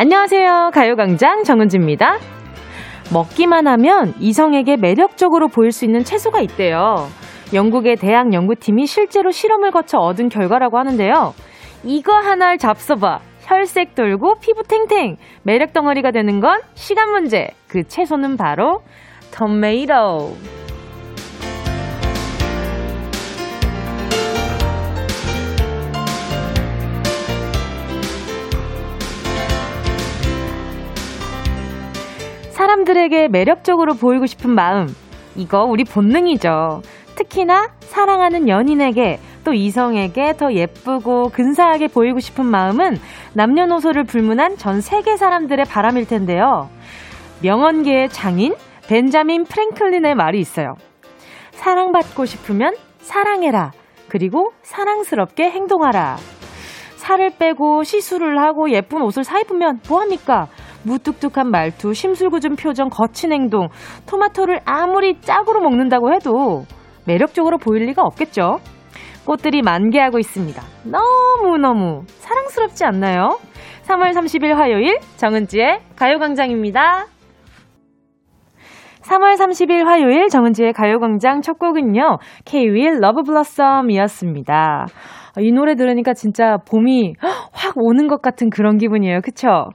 안녕하세요. 가요광장 정은지입니다. 먹기만 하면 이성에게 매력적으로 보일 수 있는 채소가 있대요. 영국의 대학 연구팀이 실제로 실험을 거쳐 얻은 결과라고 하는데요. 이거 하나를 잡숴봐. 혈색 돌고 피부 탱탱. 매력 덩어리가 되는 건 시간 문제. 그 채소는 바로 토메이토. 사람들에게 매력적으로 보이고 싶은 마음. 이거 우리 본능이죠. 특히나 사랑하는 연인에게 또 이성에게 더 예쁘고 근사하게 보이고 싶은 마음은 남녀노소를 불문한 전 세계 사람들의 바람일 텐데요. 명언계의 장인 벤자민 프랭클린의 말이 있어요. 사랑받고 싶으면 사랑해라. 그리고 사랑스럽게 행동하라. 살을 빼고 시술을 하고 예쁜 옷을 사 입으면 뭐합니까? 무뚝뚝한 말투, 심술궂은 표정, 거친 행동, 토마토를 아무리 짝으로 먹는다고 해도 매력적으로 보일 리가 없겠죠? 꽃들이 만개하고 있습니다. 너무너무 사랑스럽지 않나요? 3월 30일 화요일 정은지의 가요광장입니다. 3월 30일 화요일 정은지의 가요광장 첫 곡은요. K-윌 Love Blossom이었습니다. 이 노래 들으니까 진짜 봄이 확 오는 것 같은 그런 기분이에요. 그쵸?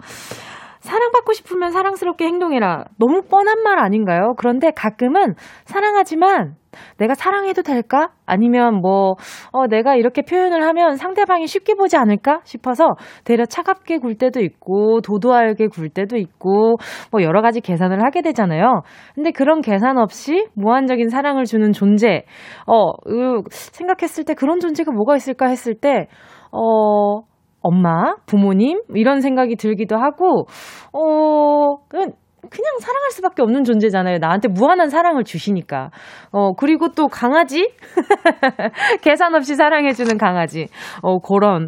사랑받고 싶으면 사랑스럽게 행동해라. 너무 뻔한 말 아닌가요? 그런데 가끔은 사랑하지만 내가 사랑해도 될까? 아니면 뭐, 어, 내가 이렇게 표현을 하면 상대방이 쉽게 보지 않을까? 싶어서 되려 차갑게 굴 때도 있고, 도도하게 굴 때도 있고, 뭐 여러 가지 계산을 하게 되잖아요. 근데 그런 계산 없이 무한적인 사랑을 주는 존재, 어, 으, 생각했을 때 그런 존재가 뭐가 있을까 했을 때, 어, 엄마, 부모님 이런 생각이 들기도 하고 어 그냥 사랑할 수밖에 없는 존재잖아요. 나한테 무한한 사랑을 주시니까. 어, 그리고 또 강아지? 계산 없이 사랑해주는 강아지. 어, 그런,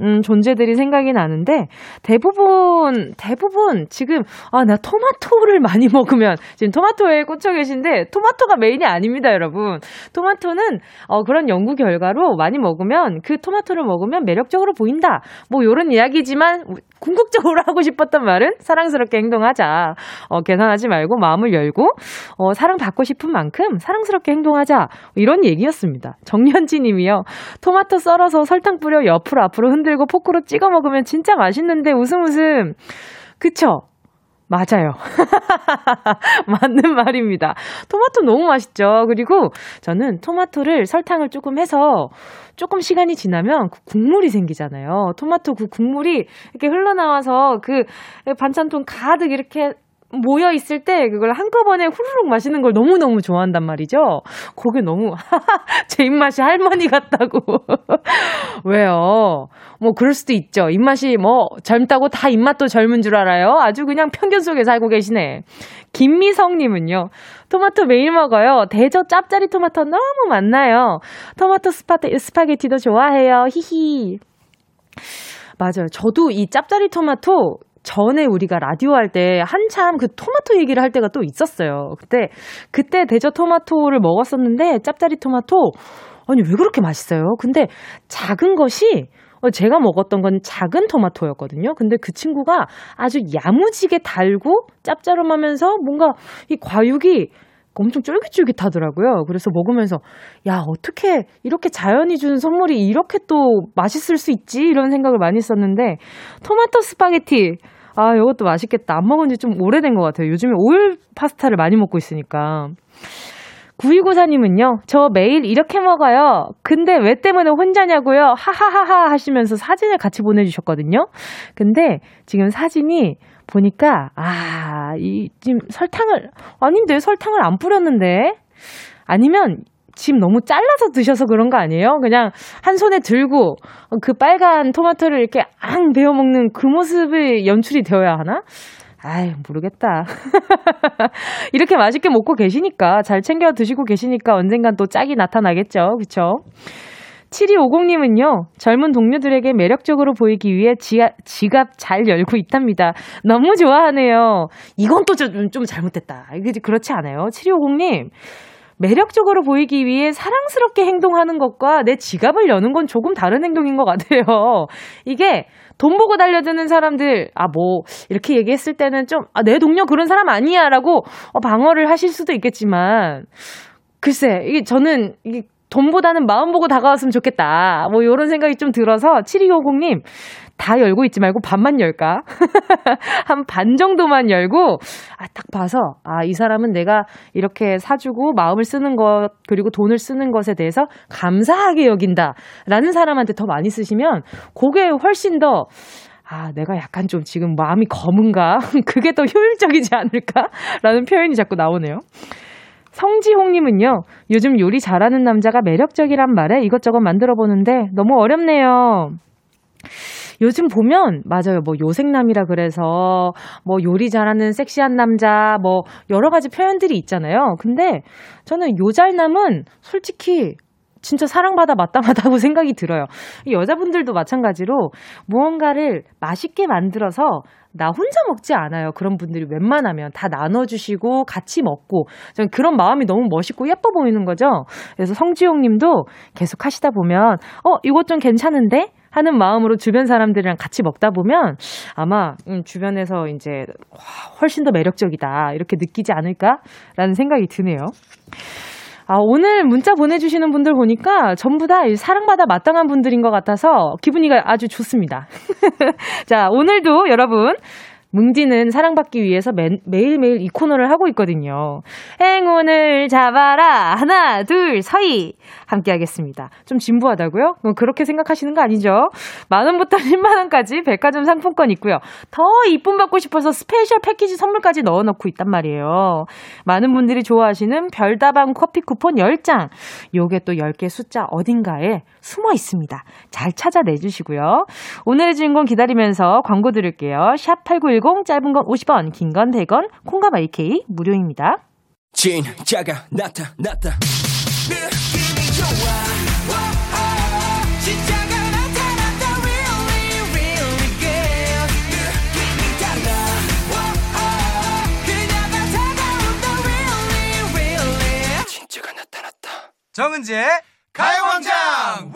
음, 존재들이 생각이 나는데, 대부분, 대부분, 지금, 아, 나 토마토를 많이 먹으면, 지금 토마토에 꽂혀 계신데, 토마토가 메인이 아닙니다, 여러분. 토마토는, 어, 그런 연구 결과로 많이 먹으면, 그 토마토를 먹으면 매력적으로 보인다. 뭐, 요런 이야기지만, 궁극적으로 하고 싶었던 말은, 사랑스럽게 행동하자. 어, 계산하지 말고 마음을 열고 어, 사랑받고 싶은 만큼 사랑스럽게 행동하자. 이런 얘기였습니다. 정현지 님이요. 토마토 썰어서 설탕 뿌려 옆으로 앞으로 흔들고 포크로 찍어 먹으면 진짜 맛있는데 웃음 웃음. 그쵸? 맞아요. 맞는 말입니다. 토마토 너무 맛있죠. 그리고 저는 토마토를 설탕을 조금 해서 조금 시간이 지나면 그 국물이 생기잖아요. 토마토 그 국물이 이렇게 흘러나와서 그 반찬통 가득 이렇게 모여 있을 때 그걸 한꺼번에 후루룩 마시는 걸 너무너무 좋아한단 말이죠. 그게 너무 제 입맛이 할머니 같다고. 왜요? 뭐 그럴 수도 있죠. 입맛이 뭐 젊다고 다 입맛도 젊은 줄 알아요. 아주 그냥 편견 속에 살고 계시네. 김미성 님은요. 토마토 매일 먹어요. 대저 짭짜리 토마토 너무 맛나요. 토마토 스파테, 스파게티도 좋아해요. 히히. 맞아요. 저도 이 짭짜리 토마토 전에 우리가 라디오 할 때 한참 그 토마토 얘기를 할 때가 또 있었어요. 그때, 그때 대저 토마토를 먹었었는데 짭짜리 토마토, 아니, 왜 그렇게 맛있어요? 근데 작은 것이 어, 제가 먹었던 건 작은 토마토였거든요. 근데 그 친구가 아주 야무지게 달고 짭짤하면서 뭔가 이 과육이 엄청 쫄깃쫄깃하더라고요. 그래서 먹으면서 야 어떻게 이렇게 자연이 주는 선물이 이렇게 또 맛있을 수 있지 이런 생각을 많이 했었는데 토마토 스파게티 아, 이것도 맛있겠다. 안 먹은 지 좀 오래된 것 같아요. 요즘에 오일 파스타를 많이 먹고 있으니까. 9294님은요, 저 매일 이렇게 먹어요. 근데 왜 때문에 혼자냐고요? 하하하하 하시면서 사진을 같이 보내주셨거든요. 근데 지금 사진이 보니까, 아, 이, 지금 설탕을, 아닌데, 설탕을 안 뿌렸는데? 아니면 지금 너무 잘라서 드셔서 그런 거 아니에요? 그냥 한 손에 들고 그 빨간 토마토를 이렇게 앙 베어 먹는 그 모습이 연출이 되어야 하나? 아이, 모르겠다. 이렇게 맛있게 먹고 계시니까, 잘 챙겨 드시고 계시니까 언젠간 또 짝이 나타나겠죠. 그쵸? 7250님은요, 젊은 동료들에게 매력적으로 보이기 위해 지하, 지갑 잘 열고 있답니다. 너무 좋아하네요. 이건 또 좀, 좀 잘못됐다. 그렇지 않아요? 7250님, 매력적으로 보이기 위해 사랑스럽게 행동하는 것과 내 지갑을 여는 건 조금 다른 행동인 것 같아요. 이게 돈 보고 달려드는 사람들, 아, 뭐, 이렇게 얘기했을 때는 좀, 아, 내 동료 그런 사람 아니야. 라고 어, 방어를 하실 수도 있겠지만, 글쎄, 이게 저는, 이게 돈보다는 마음 보고 다가왔으면 좋겠다. 뭐, 요런 생각이 좀 들어서, 7250님, 다 열고 있지 말고 반만 열까? 한 반 정도만 열고, 아, 딱 봐서, 아, 이 사람은 내가 이렇게 사주고 마음을 쓰는 것, 그리고 돈을 쓰는 것에 대해서 감사하게 여긴다. 라는 사람한테 더 많이 쓰시면, 그게 훨씬 더, 아, 내가 약간 좀 지금 마음이 검은가? 그게 더 효율적이지 않을까? 라는 표현이 자꾸 나오네요. 성지홍님은요, 요즘 요리 잘하는 남자가 매력적이란 말에 이것저것 만들어 보는데 너무 어렵네요. 요즘 보면 맞아요. 뭐 요생남이라 그래서 뭐 요리 잘하는 섹시한 남자 뭐 여러 가지 표현들이 있잖아요. 근데 저는 요잘남은 솔직히 진짜 사랑받아 마땅하다고 생각이 들어요. 여자분들도 마찬가지로 무언가를 맛있게 만들어서 나 혼자 먹지 않아요. 그런 분들이 웬만하면 다 나눠주시고 같이 먹고 저는 그런 마음이 너무 멋있고 예뻐 보이는 거죠. 그래서 성지용 님도 계속 하시다 보면 어, 이것 좀 괜찮은데? 하는 마음으로 주변 사람들이랑 같이 먹다 보면 아마 음, 주변에서 이제 훨씬 더 매력적이다 이렇게 느끼지 않을까라는 생각이 드네요. 아, 오늘 문자 보내주시는 분들 보니까 전부 다 사랑받아 마땅한 분들인 것 같아서 기분이가 아주 좋습니다. 자, 오늘도 여러분 뭉디는 사랑받기 위해서 매, 매일매일 이 코너를 하고 있거든요. 행운을 잡아라. 하나, 둘, 서희. 함께 하겠습니다. 좀 진부하다고요? 뭐 그렇게 생각하시는 거 아니죠? 만 원부터 10만 원까지 백화점 상품권 있고요. 더 이쁨 받고 싶어서 special 패키지 선물까지 넣어 놓고 있단 말이에요. 많은 분들이 좋아하시는 별다방 커피 쿠폰 10장. 요게 또 10개 숫자 어딘가에 숨어 있습니다. 잘 찾아내 주시고요. 오늘의 주인공 기다리면서 광고 드릴게요. 샵 8910 짧은 건 50원, 긴 건 100원, 콩과 마이케이 무료입니다. 진짜가 나타났다. 느낌이 좋아. 진짜가. 정은지의 가요광장!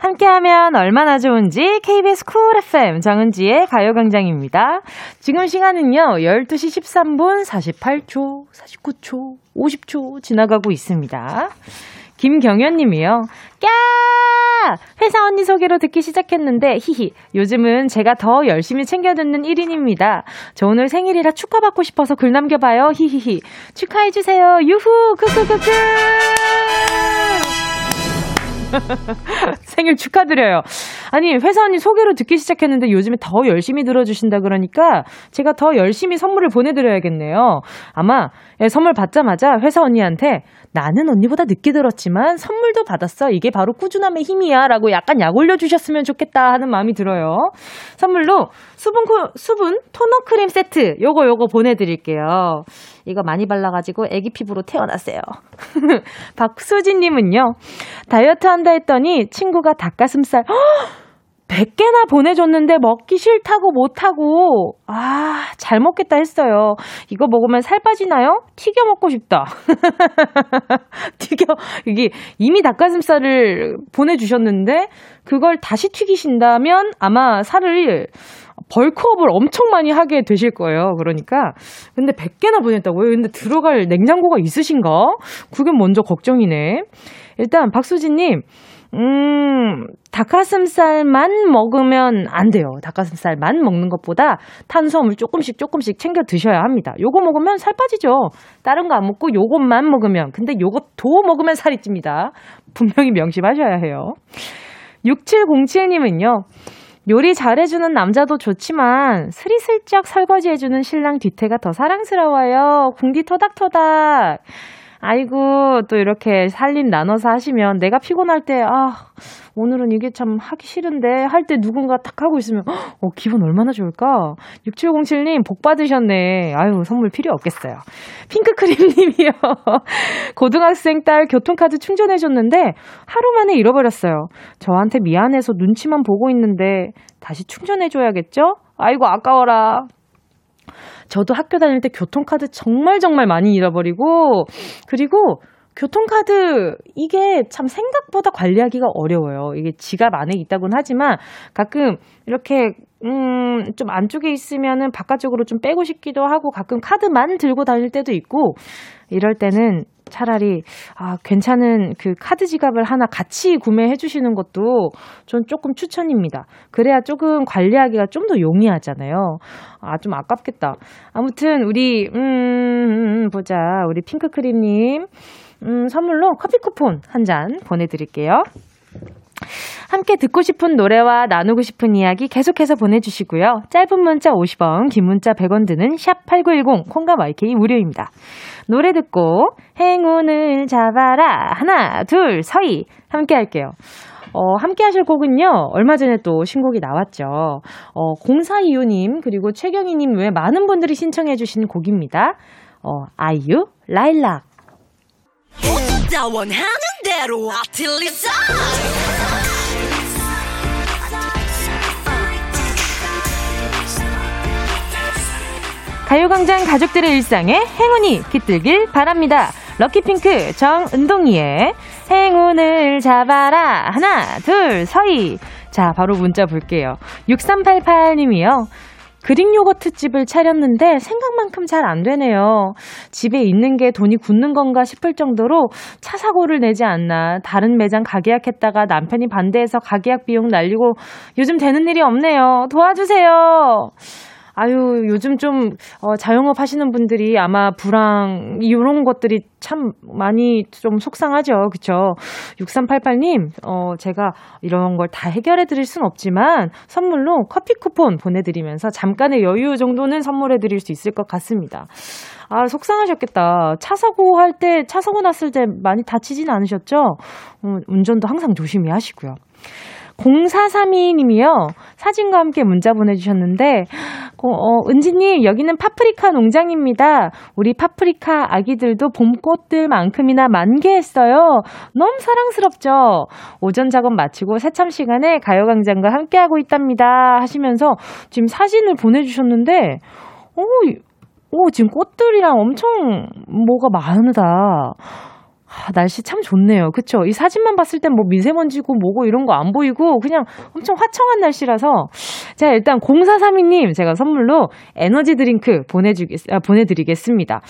함께하면 얼마나 좋은지 KBS 쿨 FM 정은지의 가요광장입니다. 지금 시간은요 12시 13분 48초, 49초, 50초 지나가고 있습니다. 김경현 님이요. 까! 회사 언니 소개로 듣기 시작했는데, 히히. 요즘은 제가 더 열심히 챙겨 듣는 1인입니다. 저 오늘 생일이라 축하받고 싶어서 글 남겨봐요. 히히히. 축하해주세요. 유후! 크크크크! 생일 축하드려요. 아니, 회사 언니 소개로 듣기 시작했는데 요즘에 더 열심히 들어주신다 그러니까 제가 더 열심히 선물을 보내드려야겠네요. 아마 예, 선물 받자마자 회사 언니한테 나는 언니보다 늦게 들었지만 선물도 받았어. 이게 바로 꾸준함의 힘이야. 라고 약간 약 올려주셨으면 좋겠다 하는 마음이 들어요. 선물로 수분, 수분 토너 크림 세트 요거 요거 보내드릴게요. 이거 많이 발라가지고 애기 피부로 태어났어요. 박수진님은요. 다이어트 한다 했더니 친구가 닭가슴살 100개나 보내줬는데 먹기 싫다고 못하고, 아, 잘 먹겠다 했어요. 이거 먹으면 살 빠지나요? 튀겨 먹고 싶다. 튀겨, 이게 이미 닭가슴살을 보내주셨는데, 그걸 다시 튀기신다면 아마 살을 벌크업을 엄청 많이 하게 되실 거예요. 그러니까. 근데 100개나 보냈다고요? 근데 들어갈 냉장고가 있으신가? 그게 먼저 걱정이네. 일단, 박수진님, 음, 닭가슴살만 먹으면 안 돼요. 닭가슴살만 먹는 것보다 탄수화물 조금씩 조금씩 챙겨 드셔야 합니다. 요거 먹으면 살 빠지죠. 다른 거 안 먹고 요것만 먹으면. 근데 요것도 먹으면 살이 찝니다. 분명히 명심하셔야 해요. 6707님은요. 요리 잘해주는 남자도 좋지만 스리슬쩍 설거지해주는 신랑 뒤태가 더 사랑스러워요. 궁디 토닥토닥. 아이고, 또 이렇게 살림 나눠서 하시면 내가 피곤할 때, 아, 오늘은 이게 참 하기 싫은데 할 때 누군가 탁 하고 있으면, 어, 기분 얼마나 좋을까? 6707님, 복 받으셨네. 아유, 선물 필요 없겠어요. 핑크크림님이요. 고등학생 딸 교통카드 충전해줬는데 하루 만에 잃어버렸어요. 저한테 미안해서 눈치만 보고 있는데 다시 충전해줘야겠죠? 아이고, 아까워라. 저도 학교 다닐 때 교통카드 정말 정말 많이 잃어버리고, 그리고 교통카드, 이게 참 생각보다 관리하기가 어려워요. 이게 지갑 안에 있다곤 하지만 가끔 이렇게, 음, 좀 안쪽에 있으면은 바깥쪽으로 좀 빼고 싶기도 하고 가끔 카드만 들고 다닐 때도 있고, 이럴 때는 차라리 아 괜찮은 그 카드 지갑을 하나 같이 구매해 주시는 것도 전 조금 추천입니다. 그래야 조금 관리하기가 좀 더 용이하잖아요. 아 좀 아깝겠다. 아무튼 우리 음, 음, 음 보자. 우리 핑크크림 님 음, 선물로 커피 쿠폰 한 잔 보내 드릴게요. 함께 듣고 싶은 노래와 나누고 싶은 이야기 계속해서 보내주시고요. 짧은 문자 50원, 긴 문자 100원 드는 샵8910, 콩과 마이케이 무료입니다. 노래 듣고 행운을 잡아라. 하나, 둘, 서희. 함께 할게요. 어, 함께 하실 곡은요, 얼마 전에 또 신곡이 나왔죠. 어, 0425님, 그리고 최경희님 외 많은 분들이 신청해주신 곡입니다. 어, 아이유, 라일락. 가요광장 가족들의 일상에 행운이 깃들길 바랍니다. 럭키핑크 정은동이의 행운을 잡아라. 하나, 둘, 서희. 자, 바로 문자 볼게요. 6388님이요. 그릭 요거트 집을 차렸는데 생각만큼 잘 안 되네요. 집에 있는 게 돈이 굳는 건가 싶을 정도로 차 사고를 내지 않나. 다른 매장 가계약했다가 남편이 반대해서 가계약 비용 날리고 요즘 되는 일이 없네요. 도와주세요. 아유, 요즘 좀, 어, 자영업 하시는 분들이 아마 불황, 이런 것들이 참 많이 좀 속상하죠. 그쵸? 6388님, 어, 제가 이런 걸 다 해결해 드릴 순 없지만 선물로 커피 쿠폰 보내 드리면서 잠깐의 여유 정도는 선물해 드릴 수 있을 것 같습니다. 아, 속상하셨겠다. 차 사고 할 때, 차 사고 났을 때 많이 다치진 않으셨죠? 어, 운전도 항상 조심히 하시고요. 0432님이요. 사진과 함께 문자 보내주셨는데, 어, 은지님, 여기는 파프리카 농장입니다. 우리 파프리카 아기들도 봄꽃들만큼이나 만개했어요. 너무 사랑스럽죠? 오전 작업 마치고 새참 시간에 가요광장과 함께하고 있답니다. 하시면서 지금 사진을 보내주셨는데, 오, 오, 지금 꽃들이랑 엄청 뭐가 많으다. 아, 날씨 참 좋네요. 그쵸? 이 사진만 봤을 땐 뭐 미세먼지고 뭐고 이런 거 안 보이고 그냥 엄청 화창한 날씨라서 자, 일단 0432님 제가 선물로 에너지 드링크 보내주겠, 아, 보내드리겠습니다.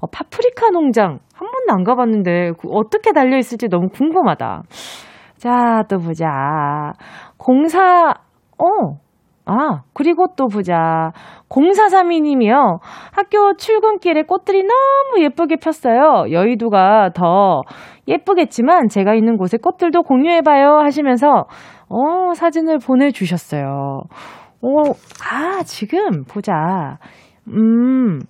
어, 파프리카 농장 한 번도 안 가봤는데 그 어떻게 달려있을지 너무 궁금하다. 자, 또 보자. 04, 어, 아, 그리고 또 보자. 0432님이요. 학교 출근길에 꽃들이 너무 예쁘게 폈어요. 여의도가 더 예쁘겠지만 제가 있는 곳에 꽃들도 공유해봐요 하시면서, 어, 사진을 보내주셨어요. 어, 아, 지금 보자. 음,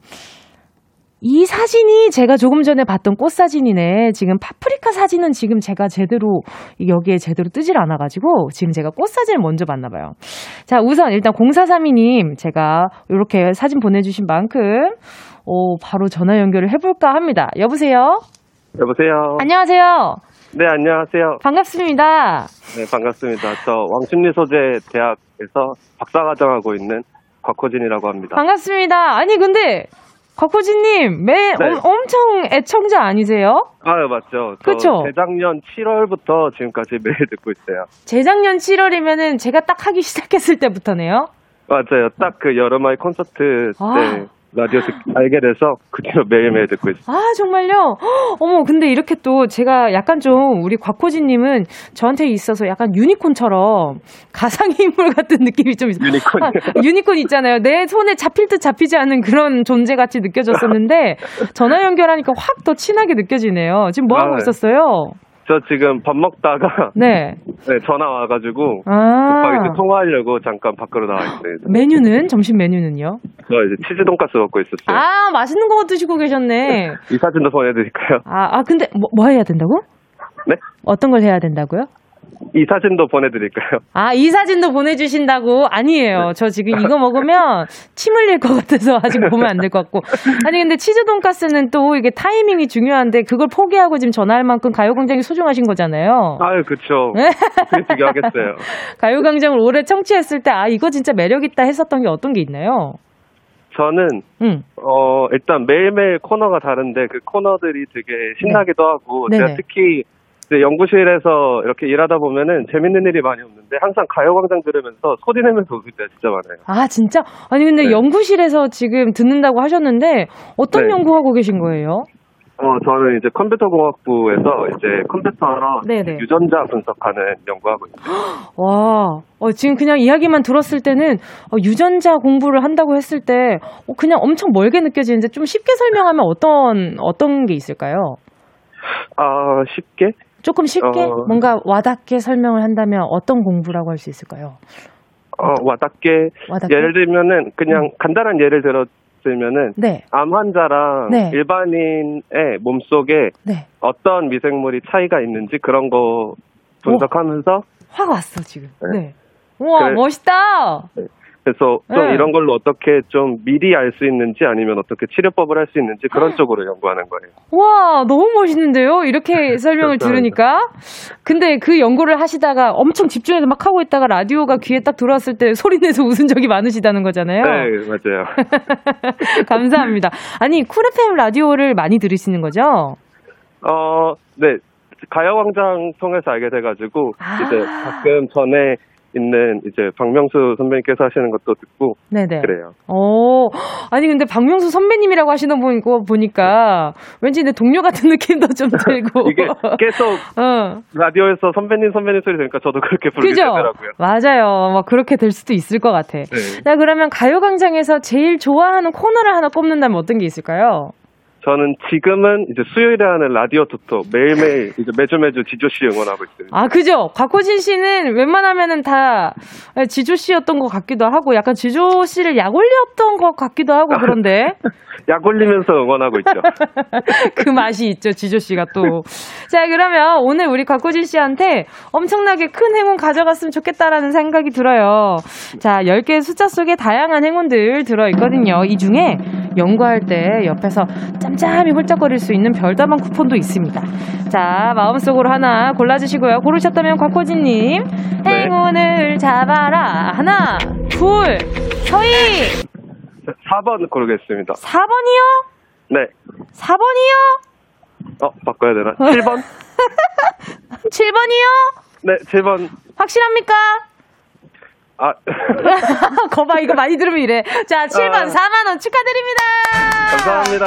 이 사진이 제가 조금 전에 봤던 꽃 사진이네. 지금 파프리카 사진은 지금 제가 제대로 여기에 제대로 뜨질 않아 가지고 지금 제가 꽃 사진을 먼저 봤나 봐요. 자, 우선 일단 0432님 제가 이렇게 사진 보내 주신 만큼 오, 바로 전화 연결을 해 볼까 합니다. 여보세요? 여보세요? 안녕하세요? 네, 안녕하세요. 반갑습니다. 네, 반갑습니다. 저 왕십리 소재 대학에서 박사과정하고 있는 곽호진이라고 합니다. 반갑습니다. 아니, 근데 곽호진님, 매, 네. 어, 엄청 애청자 아니세요? 아, 맞죠. 그쵸? 재작년 7월부터 지금까지 매일 듣고 있어요. 재작년 7월이면은 제가 딱 하기 시작했을 때부터네요? 맞아요. 딱 그 여름아이 콘서트 때. 아. 라디오 듣, 알게 돼서 그 뒤로 매일매일 듣고 있어요. 아, 정말요? 어머, 근데 이렇게 또 제가 약간 좀 우리 곽호진님은 저한테 있어서 약간 유니콘처럼 가상의 인물 같은 느낌이 좀 있어요. 유니콘. 아, 유니콘 있잖아요. 내 손에 잡힐 듯 잡히지 않는 그런 존재 같이 느껴졌었는데 전화 연결하니까 확 더 친하게 느껴지네요. 지금 뭐 하고 아, 네. 있었어요? 저 지금 밥 먹다가 네, 네 전화 와가지고 아~ 급하게 통화하려고 잠깐 밖으로 나와 있어요. 메뉴는 점심 메뉴는요? 저 이제 치즈 돈까스 먹고 있었어요. 아 맛있는 거 드시고 계셨네. 이 사진도 보내드릴까요? 아, 아 근데 뭐, 뭐 해야 된다고? 네? 어떤 걸 해야 된다고요? 이 사진도 보내드릴까요? 아, 이 사진도 보내주신다고? 아니에요. 네. 저 지금 이거 먹으면 침 흘릴 것 같아서 아직 보면 안 될 것 같고. 아니, 근데 치즈 돈가스는 또 이게 타이밍이 중요한데 그걸 포기하고 지금 전화할 만큼 가요광장이 소중하신 거잖아요. 아유, 그쵸. 그게 하겠어요. 가요광장을 오래 청취했을 때, 아, 이거 진짜 매력있다 했었던 게 어떤 게 있나요? 저는 음. 어 일단 매일매일 코너가 다른데 그 코너들이 되게 신나기도 네. 하고 네네. 제가 특히 이제 연구실에서 이렇게 일하다 보면은 재밌는 일이 많이 없는데 항상 가요광장 들으면서 소리 내면서 웃을 때 진짜 많아요. 아 진짜? 아니 근데 네. 연구실에서 지금 듣는다고 하셨는데 어떤 네. 연구하고 계신 거예요? 어, 저는 이제 컴퓨터공학부에서 이제 컴퓨터로 네네. 유전자 분석하는 연구하고 있습니다. 와, 어, 지금 그냥 이야기만 들었을 때는 어, 유전자 공부를 한다고 했을 때 어, 그냥 엄청 멀게 느껴지는데 좀 쉽게 설명하면 어떤 어떤 게 있을까요? 아, 쉽게? 조금 쉽게 어... 뭔가 와닿게 설명을 한다면 어떤 공부라고 할 수 있을까요? 어, 와닿게, 와닿게? 예를 들면은 그냥 음. 간단한 예를 들어 들면은 네. 암 환자랑 네. 일반인의 몸속에 네. 어떤 미생물이 차이가 있는지 그런 거 분석하면서 오, 확 왔어 지금. 네. 네. 우와 그래, 멋있다. 네. 그래서 좀 네. 이런 걸로 어떻게 좀 미리 알 수 있는지 아니면 어떻게 치료법을 할 수 있는지 그런 쪽으로 연구하는 거예요. 와, 너무 멋있는데요? 이렇게 설명을 들으니까. 근데 그 연구를 하시다가 엄청 집중해서 막 하고 있다가 라디오가 귀에 딱 들어왔을 때 소리 내서 웃은 적이 많으시다는 거잖아요. 네, 맞아요. 감사합니다. 아니, 쿨 FM 라디오를 많이 들으시는 거죠? 어, 네. 가요광장 통해서 알게 돼가지고, 아~ 이제 가끔 전에 있는 이제 박명수 선배님께서 하시는 것도 듣고 네네. 그래요. 오, 아니 근데 박명수 선배님이라고 하시는 분거 보니까 왠지 내 동료 같은 느낌도 좀 들고 이게 계속 어. 라디오에서 선배님 선배님 소리 들으니까 저도 그렇게 부르게 그죠? 되더라고요. 맞아요. 막 그렇게 될 수도 있을 것 같아. 네. 자 그러면 가요광장에서 제일 좋아하는 코너를 하나 꼽는다면 어떤 게 있을까요? 저는 지금은 이제 수요일에 하는 라디오 토토 매일매일 이제 매주 매주 지조 씨 응원하고 있습니다. 아, 그죠? 곽호진 씨는 웬만하면은 다 지조 씨였던 것 같기도 하고 약간 지조 씨를 약올렸던 것 같기도 하고 그런데. 약 올리면서 응원하고 있죠. 그 맛이 있죠, 지조 씨가 또. 자, 그러면 오늘 우리 곽호진 씨한테 엄청나게 큰 행운 가져갔으면 좋겠다라는 생각이 들어요. 자, 10개의 숫자 속에 다양한 행운들 들어 있거든요. 이 중에 연구할 때 옆에서 짬짬이 홀짝거릴 수 있는 별다방 쿠폰도 있습니다. 자, 마음속으로 하나 골라주시고요. 고르셨다면 곽호진님, 네. 행운을 잡아라. 하나, 둘, 서희! 4번 고르겠습니다. 4번이요? 네. 4번이요? 어, 바꿔야 되나? 7번? 7번이요? 네, 7번. 확실합니까? 아. 거봐, 이거 많이 들으면 이래. 자, 7번, 아. 4만원 축하드립니다. 감사합니다.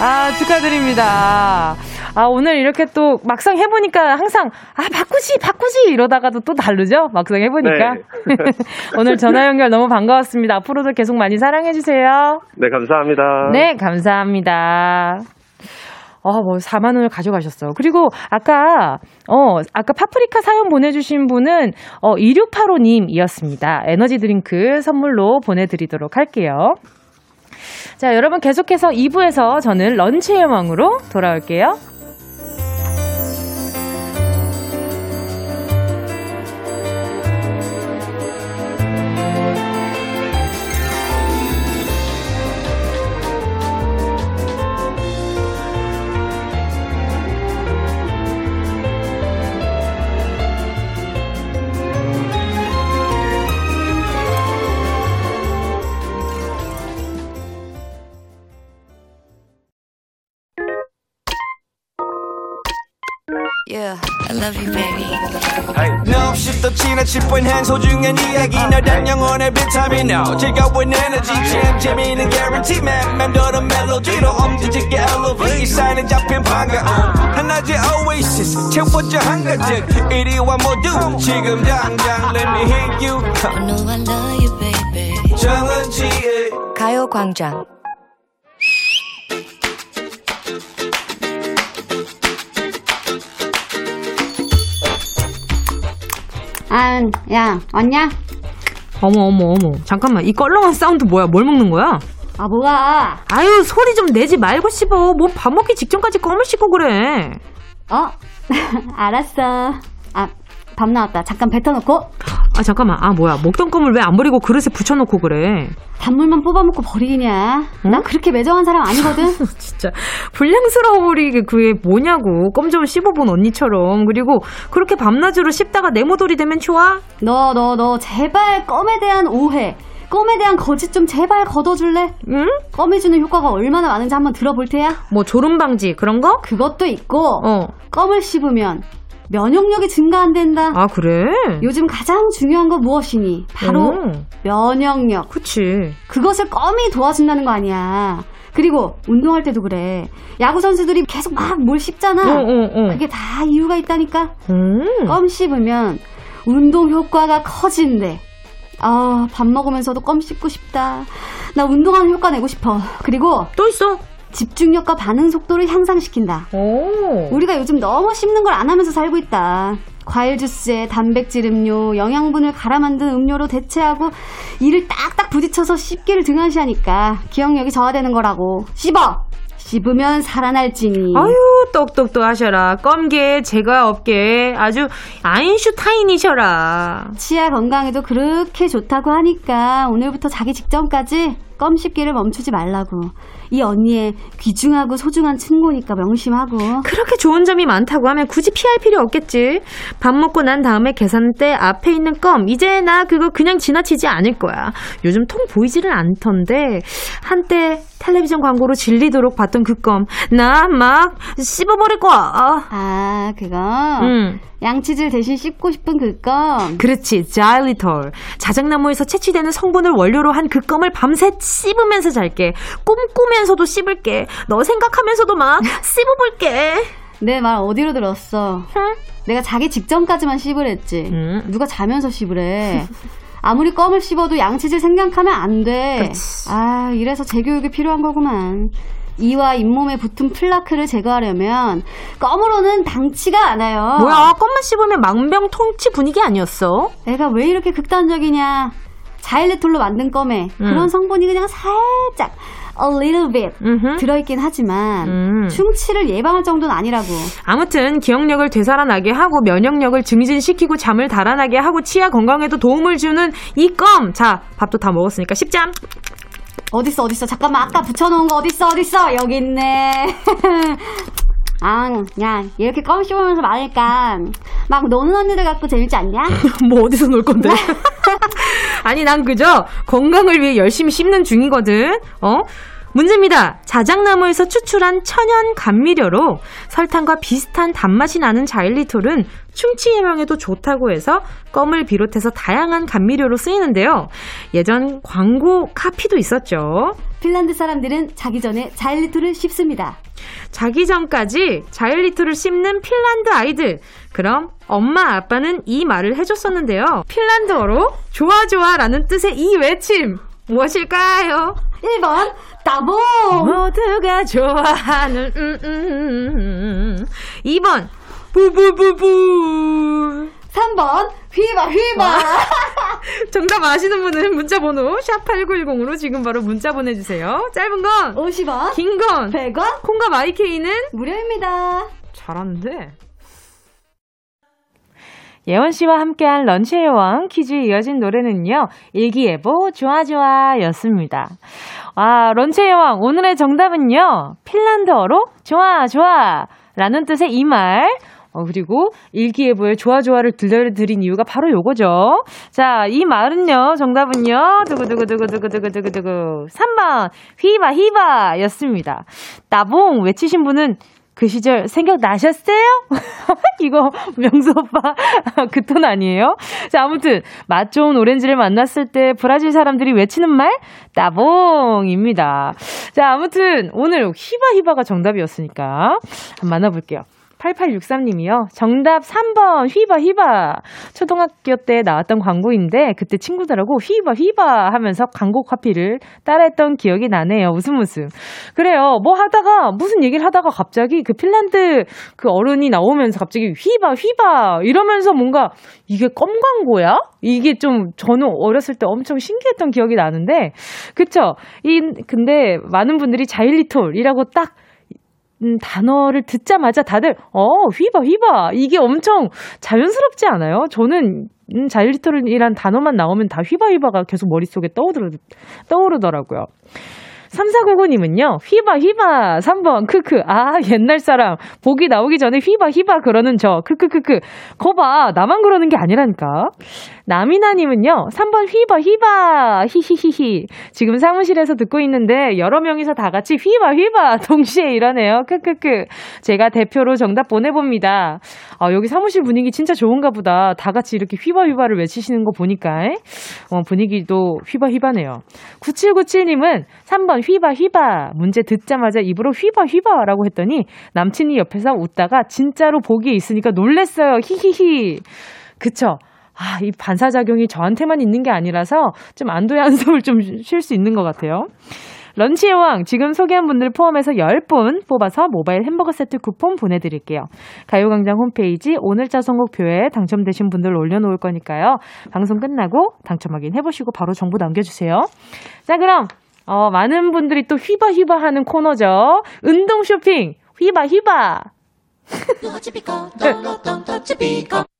아, 축하드립니다. 아, 오늘 이렇게 또 막상 해보니까 항상, 아, 바꾸지, 바꾸지! 이러다가도 또 다르죠? 막상 해보니까. 네. 오늘 전화 연결 너무 반가웠습니다. 앞으로도 계속 많이 사랑해주세요. 네, 감사합니다. 네, 감사합니다. 어, 뭐 4만 원을 가져가셨어. 그리고 아까 어, 아까 파프리카 사연 보내 주신 분은 어 2685 님이었습니다. 에너지 드링크 선물로 보내 드리도록 할게요. 자, 여러분 계속해서 2부에서 저는 런치의 여왕으로 돌아올게요. Yeah, I love you, baby. No, shift the china chip when hands hold you and 이야기 너란 영혼의 비타민 No, 즐거운 에너지 참 재미있는 guarantee man 맴도는 멜로디로 엄지짓게 elevate 이 사인은 잡힌 반가움 하나의 oasis 채워져 한가득 이리와 모두 지금 당장 let me hit you I know I love you, baby. 정은지의 가요광장 아, 야, 왔냐? 어머, 어머, 어머. 잠깐만, 이 껄렁한 사운드 뭐야? 뭘 먹는 거야? 아, 뭐야? 아유, 소리 좀 내지 말고 씹어. 뭐 밥 먹기 직전까지 껌을 씹고 그래. 어? 알았어. 아, 밥 나왔다. 잠깐 뱉어놓고. 아 잠깐만. 아 뭐야. 먹던 껌을 왜 안 버리고 그릇에 붙여놓고 그래. 단물만 뽑아먹고 버리냐. 응? 나 그렇게 매정한 사람 아니거든. 진짜 불량스러우리 그게 뭐냐고. 껌 좀 씹어본 언니처럼. 그리고 그렇게 밤낮으로 씹다가 네모돌이 되면 좋아? 너 너 너 제발 껌에 대한 오해. 껌에 대한 거짓 좀 제발 걷어줄래? 응? 껌이 주는 효과가 얼마나 많은지 한번 들어볼 테야. 뭐 졸음 방지 그런 거? 그것도 있고. 어. 껌을 씹으면 면역력이 증가한댄다. 아, 그래? 요즘 가장 중요한 건 무엇이니? 바로 음. 면역력. 그치. 그것을 껌이 도와준다는 거 아니야. 그리고 운동할 때도 그래. 야구 선수들이 계속 막 뭘 씹잖아. 어, 어, 어. 그게 다 이유가 있다니까. 음. 껌 씹으면 운동 효과가 커진대. 아, 밥 먹으면서도 껌 씹고 싶다. 나 운동하는 효과 내고 싶어. 그리고 또 있어. 집중력과 반응 속도를 향상시킨다. 오. 우리가 요즘 너무 씹는 걸 안 하면서 살고 있다. 과일 주스에 단백질 음료, 영양분을 갈아 만든 음료로 대체하고 이를 딱딱 부딪혀서 씹기를 등한시하니까 기억력이 저하되는 거라고. 씹어! 씹으면 살아날지니. 아유, 똑똑똑 하셔라. 껌게, 제가 없게 아주 아인슈타인이셔라. 치아 건강에도 그렇게 좋다고 하니까 오늘부터 자기 직전까지 껌 씹기를 멈추지 말라고. 이 언니의 귀중하고 소중한 친구니까 명심하고. 그렇게 좋은 점이 많다고 하면 굳이 피할 필요 없겠지. 밥 먹고 난 다음에 계산대 앞에 있는 껌. 이제 나 그거 그냥 지나치지 않을 거야. 요즘 통 보이지를 않던데 한때 텔레비전 광고로 질리도록 봤던 그 껌. 나 막 씹어버릴 거야. 아, 그거? 응. 양치질 대신 씹고 싶은 그 껌. 그렇지, 자일리톨. 자작나무에서 채취되는 성분을 원료로 한 그 껌을 밤새 씹으면서 잘게. 꿈꾸면서도 씹을게. 너 생각하면서도 막 씹어볼게. 내 말 어디로 들었어? 응? 내가 자기 직전까지만 씹으랬지. 응? 누가 자면서 씹으래. 아무리 껌을 씹어도 양치질 생각하면 안 돼. 그치. 아, 이래서 재교육이 필요한 거구만. 이와 잇몸에 붙은 플라크를 제거하려면 껌으로는 당치가 않아요. 뭐야, 껌만 씹으면 망병통치 분위기 아니었어? 내가 왜 이렇게 극단적이냐. 자일레톨로 만든 껌에 음. 그런 성분이 그냥 살짝 a little bit 음흠. 들어있긴 하지만 음. 충치를 예방할 정도는 아니라고. 아무튼 기억력을 되살아나게 하고 면역력을 증진시키고 잠을 달아나게 하고 치아 건강에도 도움을 주는 이 껌. 자, 밥도 다 먹었으니까 십잠. 어딨어 어딨어 잠깐만 아까 붙여놓은 거 어딨어 어딨어 여기 있네 아, 야, 이렇게 껌 씹으면서 말하니까 막 노는 언니들 갖고 재밌지 않냐? 뭐 어디서 놀 건데? 아니 난 그저 건강을 위해 열심히 씹는 중이거든. 어? 문제입니다. 자작나무에서 추출한 천연 감미료로 설탕과 비슷한 단맛이 나는 자일리톨은 충치 예방에도 좋다고 해서 껌을 비롯해서 다양한 감미료로 쓰이는데요. 예전 광고 카피도 있었죠. 핀란드 사람들은 자기 전에 자일리톨을 씹습니다. 자기 전까지 자일리톨을 씹는 핀란드 아이들. 그럼 엄마 아빠는 이 말을 해줬었는데요. 핀란드어로 좋아 좋아라는 뜻의 이 외침 무엇일까요? 1번 따봉. 모두가 좋아하는 음, 음, 음, 음. 2번 부부부부. 3번 휘바 휘바. 정답 아시는 분은 문자 번호 샵 8910으로 지금 바로 문자 보내주세요. 짧은 건 50원 긴 건 100원. 콩과 마이케이는 무료입니다. 잘하는데 예원 씨와 함께한 런치의 왕 퀴즈에 이어진 노래는요. 일기예보 좋아 좋아 였습니다. 아, 런치의 왕 오늘의 정답은요. 핀란드어로 좋아 좋아 라는 뜻의 이 말. 어, 그리고 일기예보에 좋아좋아를 들려드린 이유가 바로 요거죠. 자, 이 말은요, 정답은요, 두구두구두구두구두구두구두구. 3번, 휘바, 휘바 였습니다. 따봉 외치신 분은 그 시절 생각나셨어요? 이거 명수 오빠 그 톤 아니에요? 자, 아무튼 맛 좋은 오렌지를 만났을 때 브라질 사람들이 외치는 말 따봉입니다. 자, 아무튼 오늘 히바히바가 정답이었으니까 한번 만나볼게요. 8863님이요. 정답 3번 휘바 휘바. 초등학교 때 나왔던 광고인데 그때 친구들하고 휘바 휘바 하면서 광고 카피를 따라했던 기억이 나네요. 웃음 웃음. 그래요. 뭐 하다가 무슨 얘기를 하다가 갑자기 그 핀란드 그 어른이 나오면서 갑자기 휘바 휘바 이러면서 뭔가 이게 껌 광고야? 이게 좀 저는 어렸을 때 엄청 신기했던 기억이 나는데 그쵸? 이 근데 많은 분들이 자일리톨이라고 딱 음, 단어를 듣자마자 다들 어 휘바 휘바 이게 엄청 자연스럽지 않아요? 저는 음, 자일리톨이란 단어만 나오면 다 휘바 휘바가 계속 머릿속에 떠오르, 떠오르더라고요. 3499님은요, 휘바, 휘바, 3번, 크크. 아, 옛날 사람. 보기 나오기 전에 휘바, 휘바 그러는 저, 크크크크. 거봐, 나만 그러는 게 아니라니까. 나미나님은요, 3번 휘바, 휘바, 히히히히. 지금 사무실에서 듣고 있는데, 여러 명이서 다 같이 휘바, 휘바, 동시에 이러네요. 크크크. 제가 대표로 정답 보내봅니다. 아, 여기 사무실 분위기 진짜 좋은가 보다. 다 같이 이렇게 휘바, 휘바를 외치시는 거 보니까, 어, 분위기도 휘바, 휘바네요. 9797님은 3번 휘바, 휘바. 문제 듣자마자 입으로 휘바, 휘바라고 했더니, 남친이 옆에서 웃다가 진짜로 보기에 있으니까 놀랬어요. 히히히. 그쵸? 아, 이 반사작용이 저한테만 있는 게 아니라서 좀 안도의 한숨을 좀 쉴 수 있는 것 같아요. 런치의 왕, 지금 소개한 분들 포함해서 10분 뽑아서 모바일 햄버거 세트 쿠폰 보내드릴게요. 가요광장 홈페이지 오늘자 선곡표에 당첨되신 분들 올려놓을 거니까요. 방송 끝나고 당첨 확인해보시고 바로 정보 남겨주세요. 자, 그럼, 어, 많은 분들이 또 휘바휘바 하는 코너죠. 운동 쇼핑, 휘바휘바!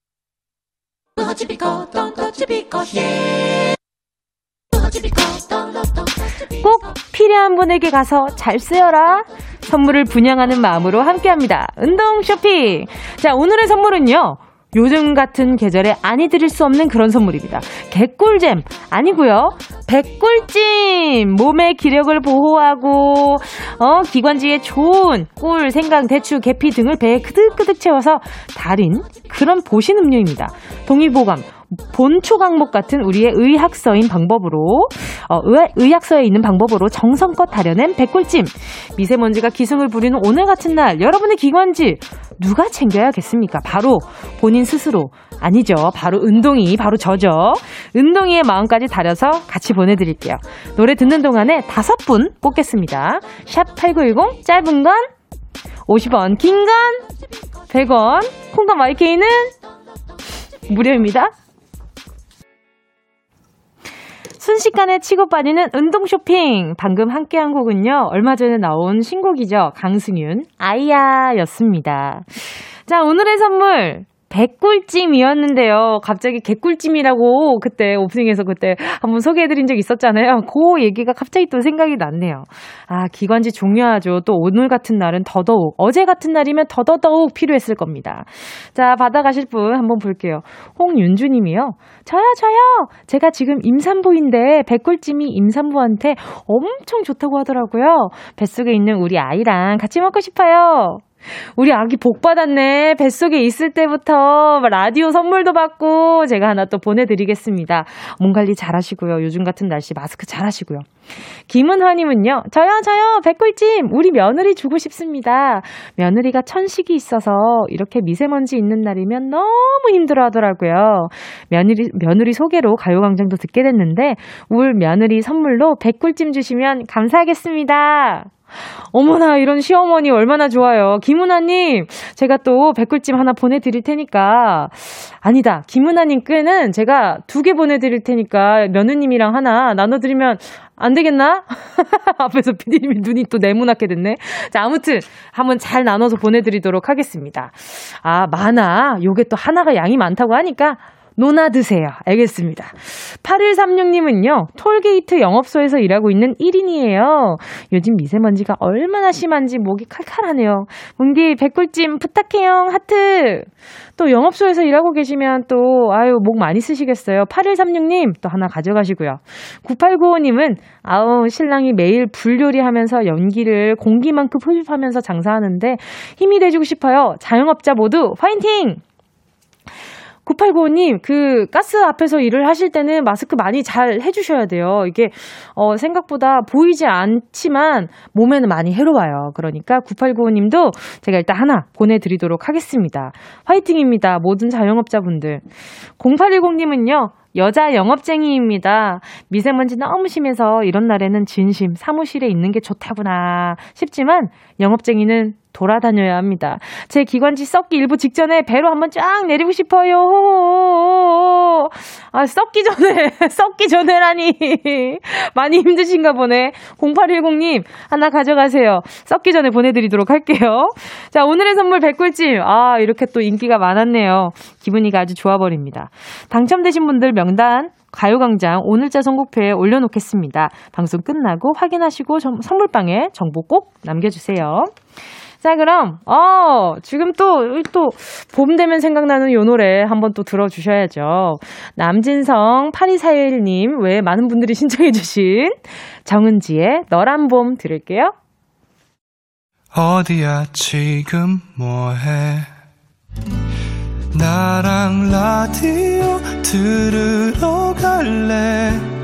꼭 필요한 분에게 가서 잘 쓰여라. 선물을 분양하는 마음으로 함께합니다. 운동 쇼핑. 자, 오늘의 선물은요. 요즘 같은 계절에 아니 드릴 수 없는 그런 선물입니다. 개꿀잼 아니고요. 백꿀찜 몸의 기력을 보호하고 어 기관지에 좋은 꿀, 생강, 대추, 계피 등을 배에 그득그득 채워서 달인 그런 보신 음료입니다. 동의보감 본초 강목 같은 우리의 의학서인 방법으로 어, 의, 학서에 있는 방법으로 정성껏 다려낸 백골찜 미세먼지가 기승을 부리는 오늘 같은 날 여러분의 기관지 누가 챙겨야겠습니까? 바로 본인 스스로 아니죠. 바로 운동이 바로 저죠. 운동이의 마음까지 다려서 같이 보내드릴게요. 노래 듣는 동안에 다섯 분 뽑겠습니다. 샵 8910 짧은 건 50원, 긴 건 100원, 콩과 마이케이는 무료입니다. 순식간에 치고 빠지는 운동 쇼핑. 방금 함께 한 곡은요, 얼마 전에 나온 신곡이죠. 강승윤, 아이야 였습니다. 자, 오늘의 선물. 백꿀찜이었는데요. 갑자기 개꿀찜이라고 그때 오프닝에서 그때 한번 소개해드린 적 있었잖아요. 그 얘기가 갑자기 또 생각이 났네요. 아, 기관지 중요하죠. 또 오늘 같은 날은 더더욱, 어제 같은 날이면 더더더욱 필요했을 겁니다. 자, 받아가실 분 한번 볼게요. 홍윤주 님이요. 저요, 저요! 제가 지금 임산부인데 백꿀찜이 임산부한테 엄청 좋다고 하더라고요. 뱃속에 있는 우리 아이랑 같이 먹고 싶어요. 우리 아기 복 받았네. 뱃속에 있을 때부터 라디오 선물도 받고 제가 하나 또 보내드리겠습니다. 몸 관리 잘 하시고요. 요즘 같은 날씨 마스크 잘 하시고요. 김은화님은요, 저요, 저요, 백꿀찜! 우리 며느리 주고 싶습니다. 며느리가 천식이 있어서 이렇게 미세먼지 있는 날이면 너무 힘들어 하더라고요. 며느리, 며느리 소개로 가요광장도 듣게 됐는데, 울 며느리 선물로 백꿀찜 주시면 감사하겠습니다. 어머나, 이런 시어머니 얼마나 좋아요. 김은아님, 제가 또 백꿀찜 하나 보내드릴 테니까. 아니다. 김은아님 께는 제가 두 개 보내드릴 테니까 며느님이랑 하나 나눠드리면 안 되겠나? 앞에서 피디님이 눈이 또 네모나게 됐네. 자, 아무튼 한번 잘 나눠서 보내드리도록 하겠습니다. 아, 많아. 요게 또 하나가 양이 많다고 하니까 노나 드세요. 알겠습니다. 8136님은요, 톨게이트 영업소에서 일하고 있는 1인이에요. 요즘 미세먼지가 얼마나 심한지 목이 칼칼하네요. 뭉디, 백꿀찜 부탁해요. 하트. 또 영업소에서 일하고 계시면 또, 아유, 목 많이 쓰시겠어요. 8136님, 또 하나 가져가시고요. 9895님은, 아우, 신랑이 매일 불요리 하면서 연기를 공기만큼 흡입하면서 장사하는데 힘이 돼주고 싶어요. 자영업자 모두 화이팅! 9895님, 그, 가스 앞에서 일을 하실 때는 마스크 많이 잘 해주셔야 돼요. 이게, 어, 생각보다 보이지 않지만 몸에는 많이 해로워요. 그러니까 9895님도 제가 일단 하나 보내드리도록 하겠습니다. 화이팅입니다. 모든 자영업자분들. 0810님은요, 여자 영업쟁이입니다. 미세먼지 너무 심해서 이런 날에는 진심 사무실에 있는 게 좋다구나 싶지만 영업쟁이는 돌아다녀야 합니다. 제 기관지 썩기 일부 직전에 배로 한번 쫙 내리고 싶어요. 아, 썩기 전에, 썩기 전에라니. 많이 힘드신가 보네. 0810님, 하나 가져가세요. 썩기 전에 보내드리도록 할게요. 자, 오늘의 선물 백꿀찜. 아, 이렇게 또 인기가 많았네요. 기분이가 아주 좋아버립니다. 당첨되신 분들 명단 가요광장 오늘자 선곡표에 올려놓겠습니다. 방송 끝나고 확인하시고 선물방에 정보 꼭 남겨주세요. 자, 그럼, 어, 지금 또, 또, 봄 되면 생각나는 요 노래 한번 또 들어주셔야죠. 남진성 8241님 외에 많은 분들이 신청해주신 정은지의 너란 봄 들을게요. 어디야, 지금 뭐해? 나랑 라디오 들으러 갈래?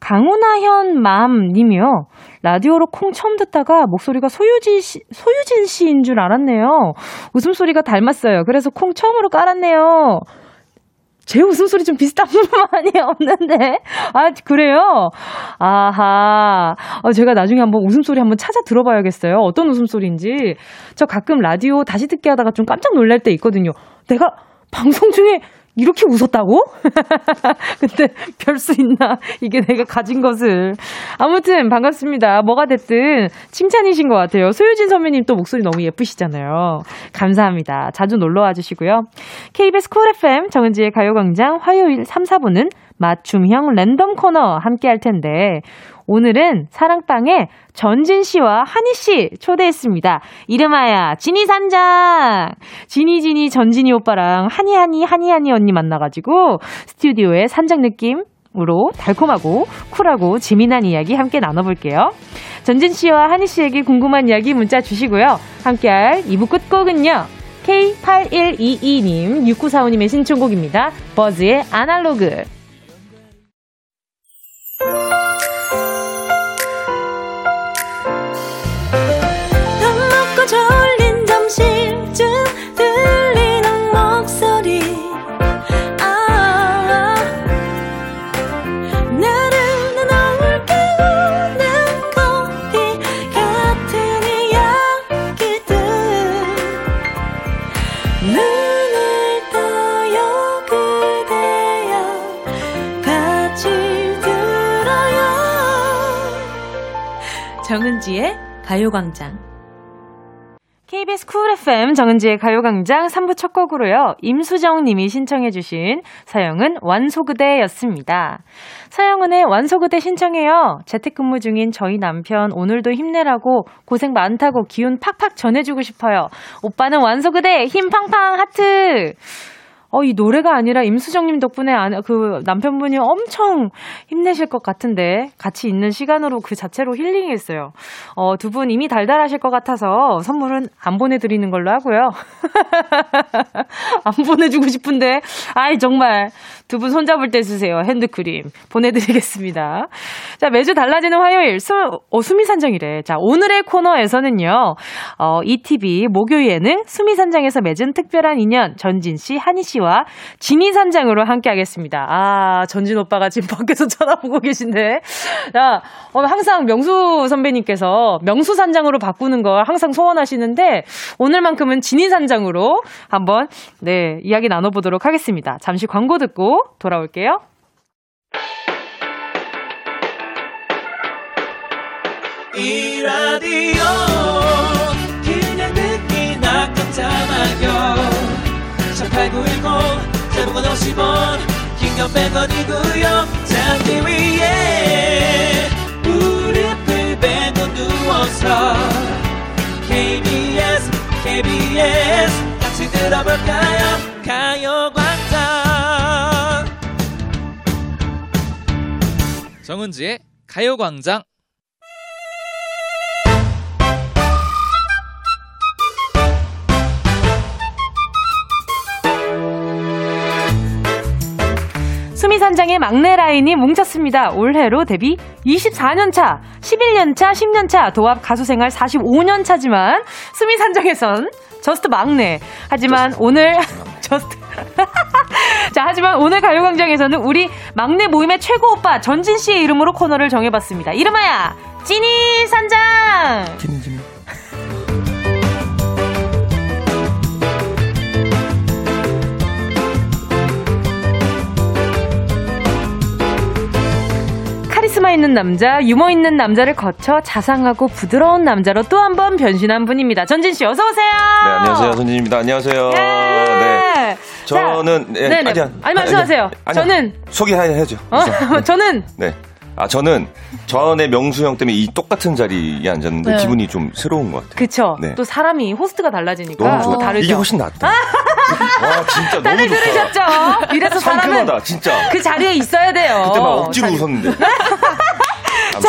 강훈아현 맘 님이요. 라디오로 콩 처음 듣다가 목소리가 소유진 씨, 소유진 씨인 줄 알았네요. 웃음소리가 닮았어요. 그래서 콩 처음으로 깔았네요. 제 웃음소리 좀 비슷한 부분 많이 없는데. 아, 그래요? 아하. 어, 제가 나중에 한번 웃음소리 한번 찾아 들어봐야겠어요. 어떤 웃음소리인지. 저 가끔 라디오 다시 듣게 하다가 좀 깜짝 놀랄 때 있거든요. 내가 방송 중에 이렇게 웃었다고? 근데 별 수 있나? 이게 내가 가진 것을. 아무튼 반갑습니다. 뭐가 됐든 칭찬이신 것 같아요. 소유진 선배님 또 목소리 너무 예쁘시잖아요. 감사합니다. 자주 놀러 와 주시고요. KBS Cool FM 정은지의 가요광장 화요일 3, 4부는 맞춤형 랜덤 코너 함께 할 텐데 오늘은 사랑방에 전진 씨와 하니 씨 초대했습니다. 이름하여 지니 산장. 지니 지니 전진이 오빠랑 하니 하니 하니 하니 언니 만나가지고 스튜디오에 산장 느낌 으로 달콤하고 쿨하고 재미난 이야기 함께 나눠볼게요. 전진 씨와 하니 씨에게 궁금한 이야기 문자 주시고요. 함께할 2부 끝곡은요. K8122님, 6945님의 신청곡입니다. 버즈의 아날로그. 가요광장. KBS Cool FM 정은지의 가요광장 3부 첫 곡으로요. 임수정 님이 신청해주신 서영은 완소그대였습니다. 서영은의 완소그대 신청해요. 재택근무 중인 저희 남편 오늘도 힘내라고 고생 많다고 기운 팍팍 전해주고 싶어요. 오빠는 완소그대 힘 팡팡 하트! 어, 이 노래가 아니라 임수정님 덕분에 그 남편분이 엄청 힘내실 것 같은데 같이 있는 시간으로 그 자체로 힐링했어요. 어, 두 분 이미 달달하실 것 같아서 선물은 안 보내드리는 걸로 하고요. 안 보내주고 싶은데, 아이, 정말. 두 분 손잡을 때 쓰세요. 핸드크림. 보내드리겠습니다. 자, 매주 달라지는 화요일, 수, 어, 수미산정이래. 자, 오늘의 코너에서는요, 어, ETV 목요 예능 수미산장에서 맺은 특별한 인연, 전진 씨, 한희씨 씨와 지니 산장으로 함께 하겠습니다. 아, 전진 오빠가 지금 밖에서 쳐다보고 계신데. 자, 어, 항상 명수 선배님께서 명수 산장으로 바꾸는 걸 항상 소원하시는데 오늘만큼은 지니 산장으로 한번 네, 이야기 나눠보도록 하겠습니다. 잠시 광고 듣고 돌아올게요. 이 라디오 그냥 듣기나 깜짝마요. 8910 대목원 50원 긴건 100원이고요. 잠기 위에 무릎을 베고 누워서 KBS KBS 같이 들어볼까요? 가요 정은지의 가요광장 수미산장의 막내 라인이 뭉쳤습니다. 올해로 데뷔 24년 차, 11년 차, 10년 차, 도합 가수 생활 45년 차지만 수미산장에선 just 막내. 하지만 오늘 just 자, 하지만 오늘 가요광장에서는 우리 막내 모임의 최고 오빠 전진 씨의 이름으로 코너를 정해봤습니다. 이름하야 찐이 산장. 찐이 찐이. 카리스마 있는 남자, 유머 있는 남자를 거쳐 자상하고 부드러운 남자로 또 한 번 변신한 분입니다. 전진 씨 어서 오세요. 네, 안녕하세요. 전진입니다. 안녕하세요. 예. 네. 저는 네, 네네. 아니, 아니 말씀하세요. 아니, 저는 소개해야죠. 어? 저는 네. 아 저는 전에 명수 형 때문에 이 똑같은 자리에 앉았는데 네. 기분이 좀 새로운 것 같아요. 그쵸. 네. 또 사람이 호스트가 달라지니까 너무 다르죠. 이게 훨씬 낫다. 와 진짜 너무 좋다. 들으셨죠? 이래서 사람은 진짜. 그 자리에 있어야 돼요. 그때 막 억지로 자리. 웃었는데.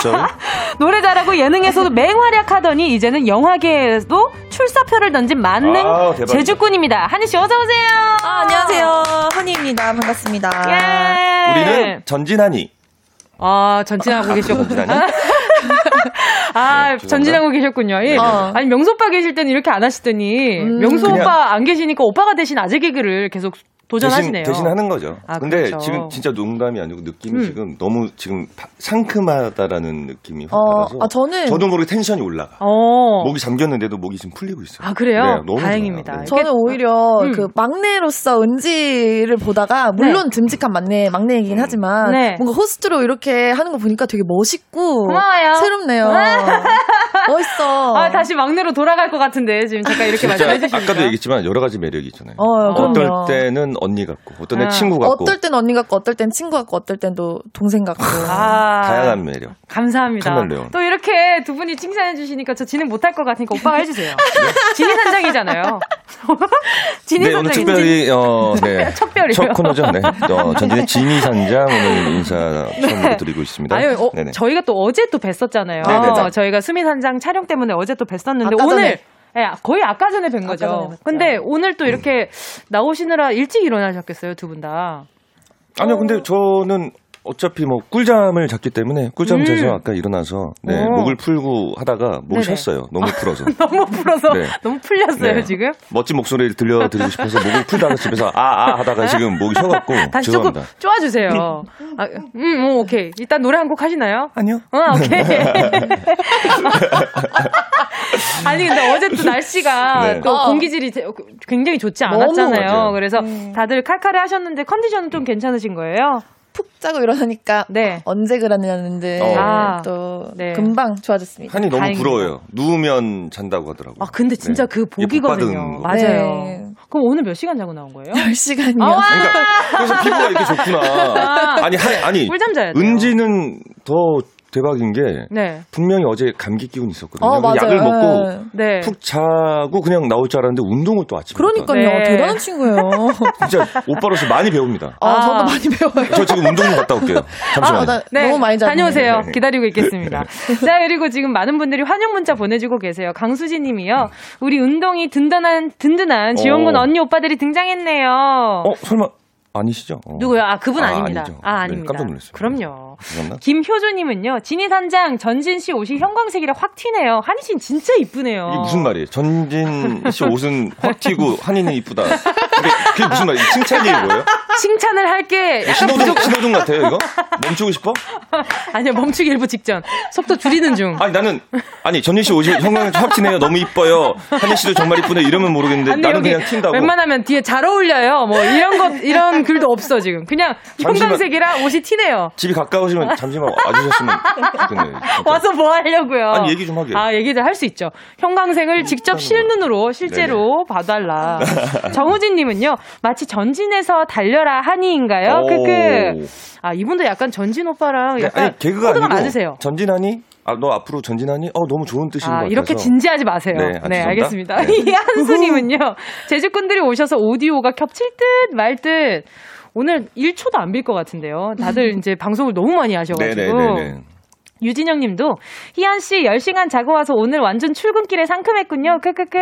자, 노래 잘하고 예능에서도 맹활약하더니 이제는 영화계에도 출사표를 던진 만능 아, 제주꾼입니다. 한희 씨 어서 오세요. 아, 안녕하세요. 한희입니다. 반갑습니다. 예. 우리는 전진한이. 아, 전진하고 계셨군요. 아, 네, 전진하고 계셨군요. 예. 어. 아니, 명수 오빠 계실 때는 이렇게 안 하시더니, 음, 명수 오빠 안 계시니까 오빠가 대신 아재 개그를 계속 도전하시네요. 대신, 대신 하는 거죠. 아, 근데 그렇죠. 지금 진짜 농담이 아니고 느낌이 음. 지금 너무 지금 상큼하다라는 느낌이 확 어, 받아서 아, 저는 저도 모르게 텐션이 올라가. 어. 목이 잠겼는데도 목이 지금 풀리고 있어요. 아 그래요? 네, 너무 다행입니다. 네. 저는 오히려 음. 그 막내로서 은지를 보다가 물론 네. 듬직한 막내 막내이긴 하지만 네. 뭔가 호스트로 이렇게 하는 거 보니까 되게 멋있고 고마워요. 새롭네요. 멋있어. 아 다시 막내로 돌아갈 것 같은데 지금 잠깐 이렇게 말씀해 주시니까. 아까도 얘기했지만 여러 가지 매력이 있잖아요. 어, 어떨 때는 언니 같고 어떤 애 아. 친구 같고 어떨 땐 언니 같고 어떨 땐 친구 같고 어떨 땐 또 동생 같고 아, 다양한 매력. 감사합니다. 카멜레온. 또 이렇게 두 분이 칭찬해 주시니까 저 진행 못할 것 같으니까 오빠가 해주세요. 네? 진이 산장이잖아요. 진이 네, 산장. 오늘 특별히 어, 네. 척별이요. 첫 코너죠. 네. 어, 전진의 진이 산장 오늘 인사 처음 네. 드리고 있습니다. 아유, 어, 저희가 또 어제 또 뵀었잖아요. 어, 저희가 수미 산장 촬영 때문에 어제 또 뵀었는데 오늘 전에. 네, 거의 아까 전에 뵌 거죠. 근데 오늘 또 이렇게 나오시느라 일찍 일어나셨겠어요, 두 분 다. 아니요, 근데 저는 어차피 뭐 꿀잠을 잤기 때문에 꿀잠 음. 자서 아까 일어나서 네, 목을 풀고 하다가 목을 네네. 쉬었어요. 너무 풀어서. 너무 풀어서 네. 너무 풀렸어요 네. 지금. 멋진 목소리를 들려드리고 싶어서 목을 풀다가 집에서 아아 아 하다가 지금 목이 쉬어갖고 다시 죄송합니다. 조금 쪼아주세요. 아, 음, 뭐, 오케이. 일단 노래 한 곡 하시나요? 아니요. 어, 오케이. 아니 근데 어제 또 날씨가 네. 또 어. 공기질이 굉장히 좋지 않았잖아요. 그래서 음. 다들 칼칼해 하셨는데 컨디션은 좀 괜찮으신 거예요? 푹 자고 일어나니까 네. 언제 그러냐는데 어. 아, 또 네. 금방 좋아졌습니다. 한이 너무 다행입니다. 부러워요. 누우면 잔다고 하더라고요. 아 근데 진짜 네. 그 복이거든요. 맞아요. 네. 그럼 오늘 몇 시간 자고 나온 거예요? 10시간이요. 아, 그러니까 그래서 피부가 이렇게 좋구나. 아, 아니 아니 꿀잠 자야 돼요. 은지는 더 대박인 게 네. 분명히 어제 감기 기운 있었거든요. 어, 약을 먹고 네. 푹 자고 그냥 나올 줄 알았는데 운동을 또 아침에 그러니까요. 네. 대단한 친구예요. 진짜 오빠로서 많이 배웁니다. 아, 아, 저도 많이 배워요. 저 지금 운동 좀 갔다 올게요. 잠시만요. 아, 나, 네. 너무 많이 자 다녀오세요. 네. 기다리고 있겠습니다. 자, 그리고 지금 많은 분들이 환영 문자 보내주고 계세요. 강수진 님이요. 우리 운동이 든든한, 든든한 지원군 어. 언니 오빠들이 등장했네요. 어, 설마 아니시죠? 어. 누구요? 아, 그분 아, 아닙니다. 아니죠. 아, 아닙니다. 네, 깜짝 놀랐어요. 그럼요. 김효주님은요, 진희 산장, 전진 씨 옷이 형광색이라 확 튀네요. 한희 씨는 진짜 이쁘네요. 이게 무슨 말이에요? 전진 씨 옷은 확 튀고 한이는 이쁘다. 그게, 그게 무슨 말이에요? 칭찬이 뭐예요? 칭찬을 할게. 뭐 신호등, 신호등 같아요, 이거? 멈추고 싶어? 아니요, 멈추기 일부 직전. 속도 줄이는 중. 아니, 나는, 아니, 전진 씨 옷이 형광색 확 튀네요. 너무 이뻐요. 한희 씨도 정말 이쁘네. 이러면 모르겠는데 나는 그냥 튄다고. 웬만하면 뒤에 잘 어울려요. 뭐 이런 것, 이런 글도 없어, 지금. 그냥 형광색이라 옷이 티네요. 집이 가까 우시면 잠시만 와주셨으면 좋겠네요. 와서 뭐 하려고요? 아니, 얘기 좀 하게. 아, 얘기 좀할수 있죠. 형광색을 직접 실눈으로, 실제로 네네. 봐달라. 정우진님은요, 마치 전진에서 달려라 하니인가요? 크크. 아, 이분도 약간 전진 오빠랑 약간 아니, 개그가 아니고 맞으세요. 전진하니? 아, 너 앞으로 전진하니? 어, 너무 좋은 뜻인 아, 것 같아서. 이렇게 진지하지 마세요. 네, 아, 네 알겠습니다. 네. 이한수님은요, 제주꾼들이 오셔서 오디오가 겹칠 듯 말 듯. 오늘 1초도 안 빌 것 같은데요. 다들 이제 방송을 너무 많이 하셔가지고. 네네네네. 유진영 님도, 희연 씨 10시간 자고 와서 오늘 완전 출근길에 상큼했군요. 크크크.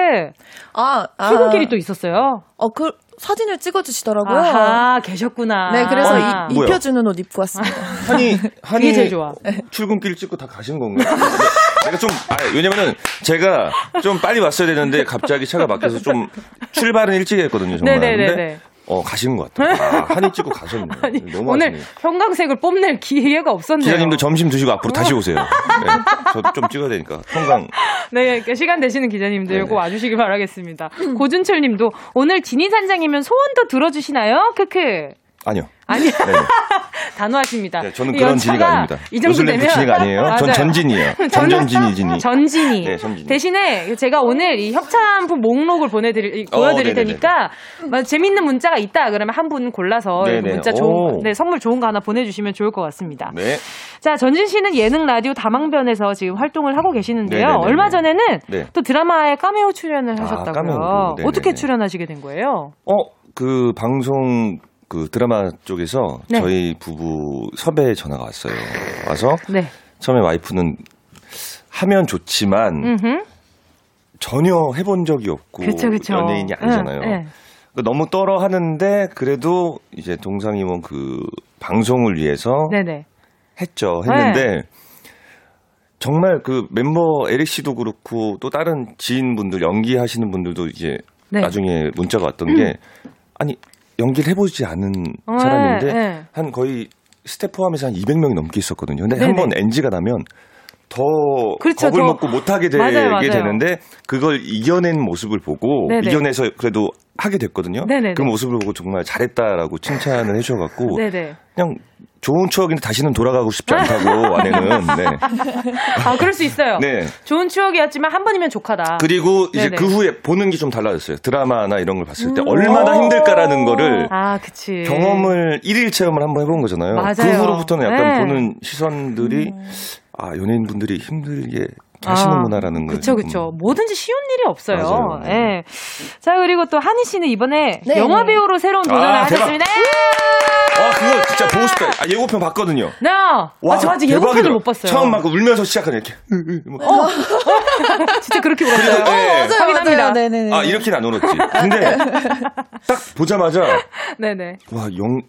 아, 아. 출근길이 또 있었어요. 어, 그, 사진을 찍어주시더라고요. 아, 계셨구나. 네, 그래서 아, 이, 입혀주는 옷 입고 왔습니다. 한이, 한이 제일 좋아. 출근길 찍고 다 가신 건가요? 제가 좀, 아, 왜냐면은 제가 좀 빨리 왔어야 되는데 갑자기 차가 막혀서 좀 출발은 일찍 했거든요, 정말. 네네네. 어, 가시는 것 같아요. 아, 한입 찍고 가셨네요. 아니, 너무 오늘. 형광색을 뽐낼 기회가 없었네요. 기자님들 점심 드시고 앞으로 다시 오세요. 네, 저도 좀 찍어야 되니까. 형광. 네, 시간 되시는 기자님들 꼭 와주시기 바라겠습니다. 고준철 님도 오늘 진희 산장이면 소원도 들어주시나요? 크크. 아니요. 아니요. 단호하십니다. 네, 저는 그런 진이가 아닙니다. 이 정도 되면 진이가 아니에요. 전 전진이에요. 전전진이 진이. 전진이. 네, 전진이. 대신에 제가 오늘 이 협찬부 목록을 보내드릴 어, 보여드릴 테니까 뭐 재밌는 문자가 있다 그러면 한 분 골라서 문자 좋은 네, 선물 좋은 거 하나 보내주시면 좋을 것 같습니다. 네. 자 전진 씨는 예능 라디오 다방변에서 지금 활동을 하고 계시는데요. 네네네네. 얼마 전에는 네. 또 드라마에 카메오 출연을 아, 하셨다고요. 아, 어떻게 출연하시게 된 거예요? 어, 그 방송 그 드라마 쪽에서 네. 저희 부부 섭외 전화가 왔어요. 와서 네. 처음에 와이프는 하면 좋지만 음흠. 전혀 해본 적이 없고 그쵸, 그쵸. 연예인이 아니잖아요. 네, 네. 너무 떨어 하는데 그래도 이제 동상이몽 그 방송을 위해서. 했죠. 했는데 네. 정말 그 멤버 에릭 씨도 그렇고 또 다른 지인분들 연기하시는 분들도 이제 네. 나중에 문자가 왔던 음. 게 아니 연기를 해보지 않은 어, 사람인데 네. 한 거의 스텝 포함해서 한 200명이 넘게 있었거든요. 근데 한 번 NG가 나면 더 그렇죠, 겁을 더. 먹고 못하게 되게 맞아요, 맞아요. 되는데 그걸 이겨낸 모습을 보고 네네. 이겨내서 그래도 하게 됐거든요. 네네네. 그 모습을 보고 정말 잘했다라고 칭찬을 해주셔갖고 그냥 좋은 추억인데 다시는 돌아가고 싶지 않다고 아내는. 네. 아 그럴 수 있어요. 네. 좋은 추억이었지만 한 번이면 조카다. 그리고 이제 네네. 그 후에 보는 게 좀 달라졌어요. 드라마나 이런 걸 봤을 때 음. 얼마나 힘들까라는 거를 아, 그치. 경험을 일일 체험을 한번 해본 거잖아요. 맞아요. 그 후로부터는 약간 네. 보는 시선들이 음. 아 연예인분들이 힘들게 하시는구나라는 아, 그쵸, 그쵸. 뭐든지 쉬운 일이 없어요. 맞아요. 네. 자, 그리고 또 한희 씨는 이번에 네. 영화 배우로 새로운 도전을 아, 하셨습니다. 와, 그거 진짜 보고 싶다. 아, 예고편 봤거든요. 네. 와, 아, 저 아직 예고편을 못 봤어요. 처음 막 울면서 시작하는 이렇게. 어. 진짜 그렇게 울었어요. 네. 어, 확인합니다. 네네. 아, 이렇게는 안 울었지. 근데 딱 보자마자. 네네. 와, 영,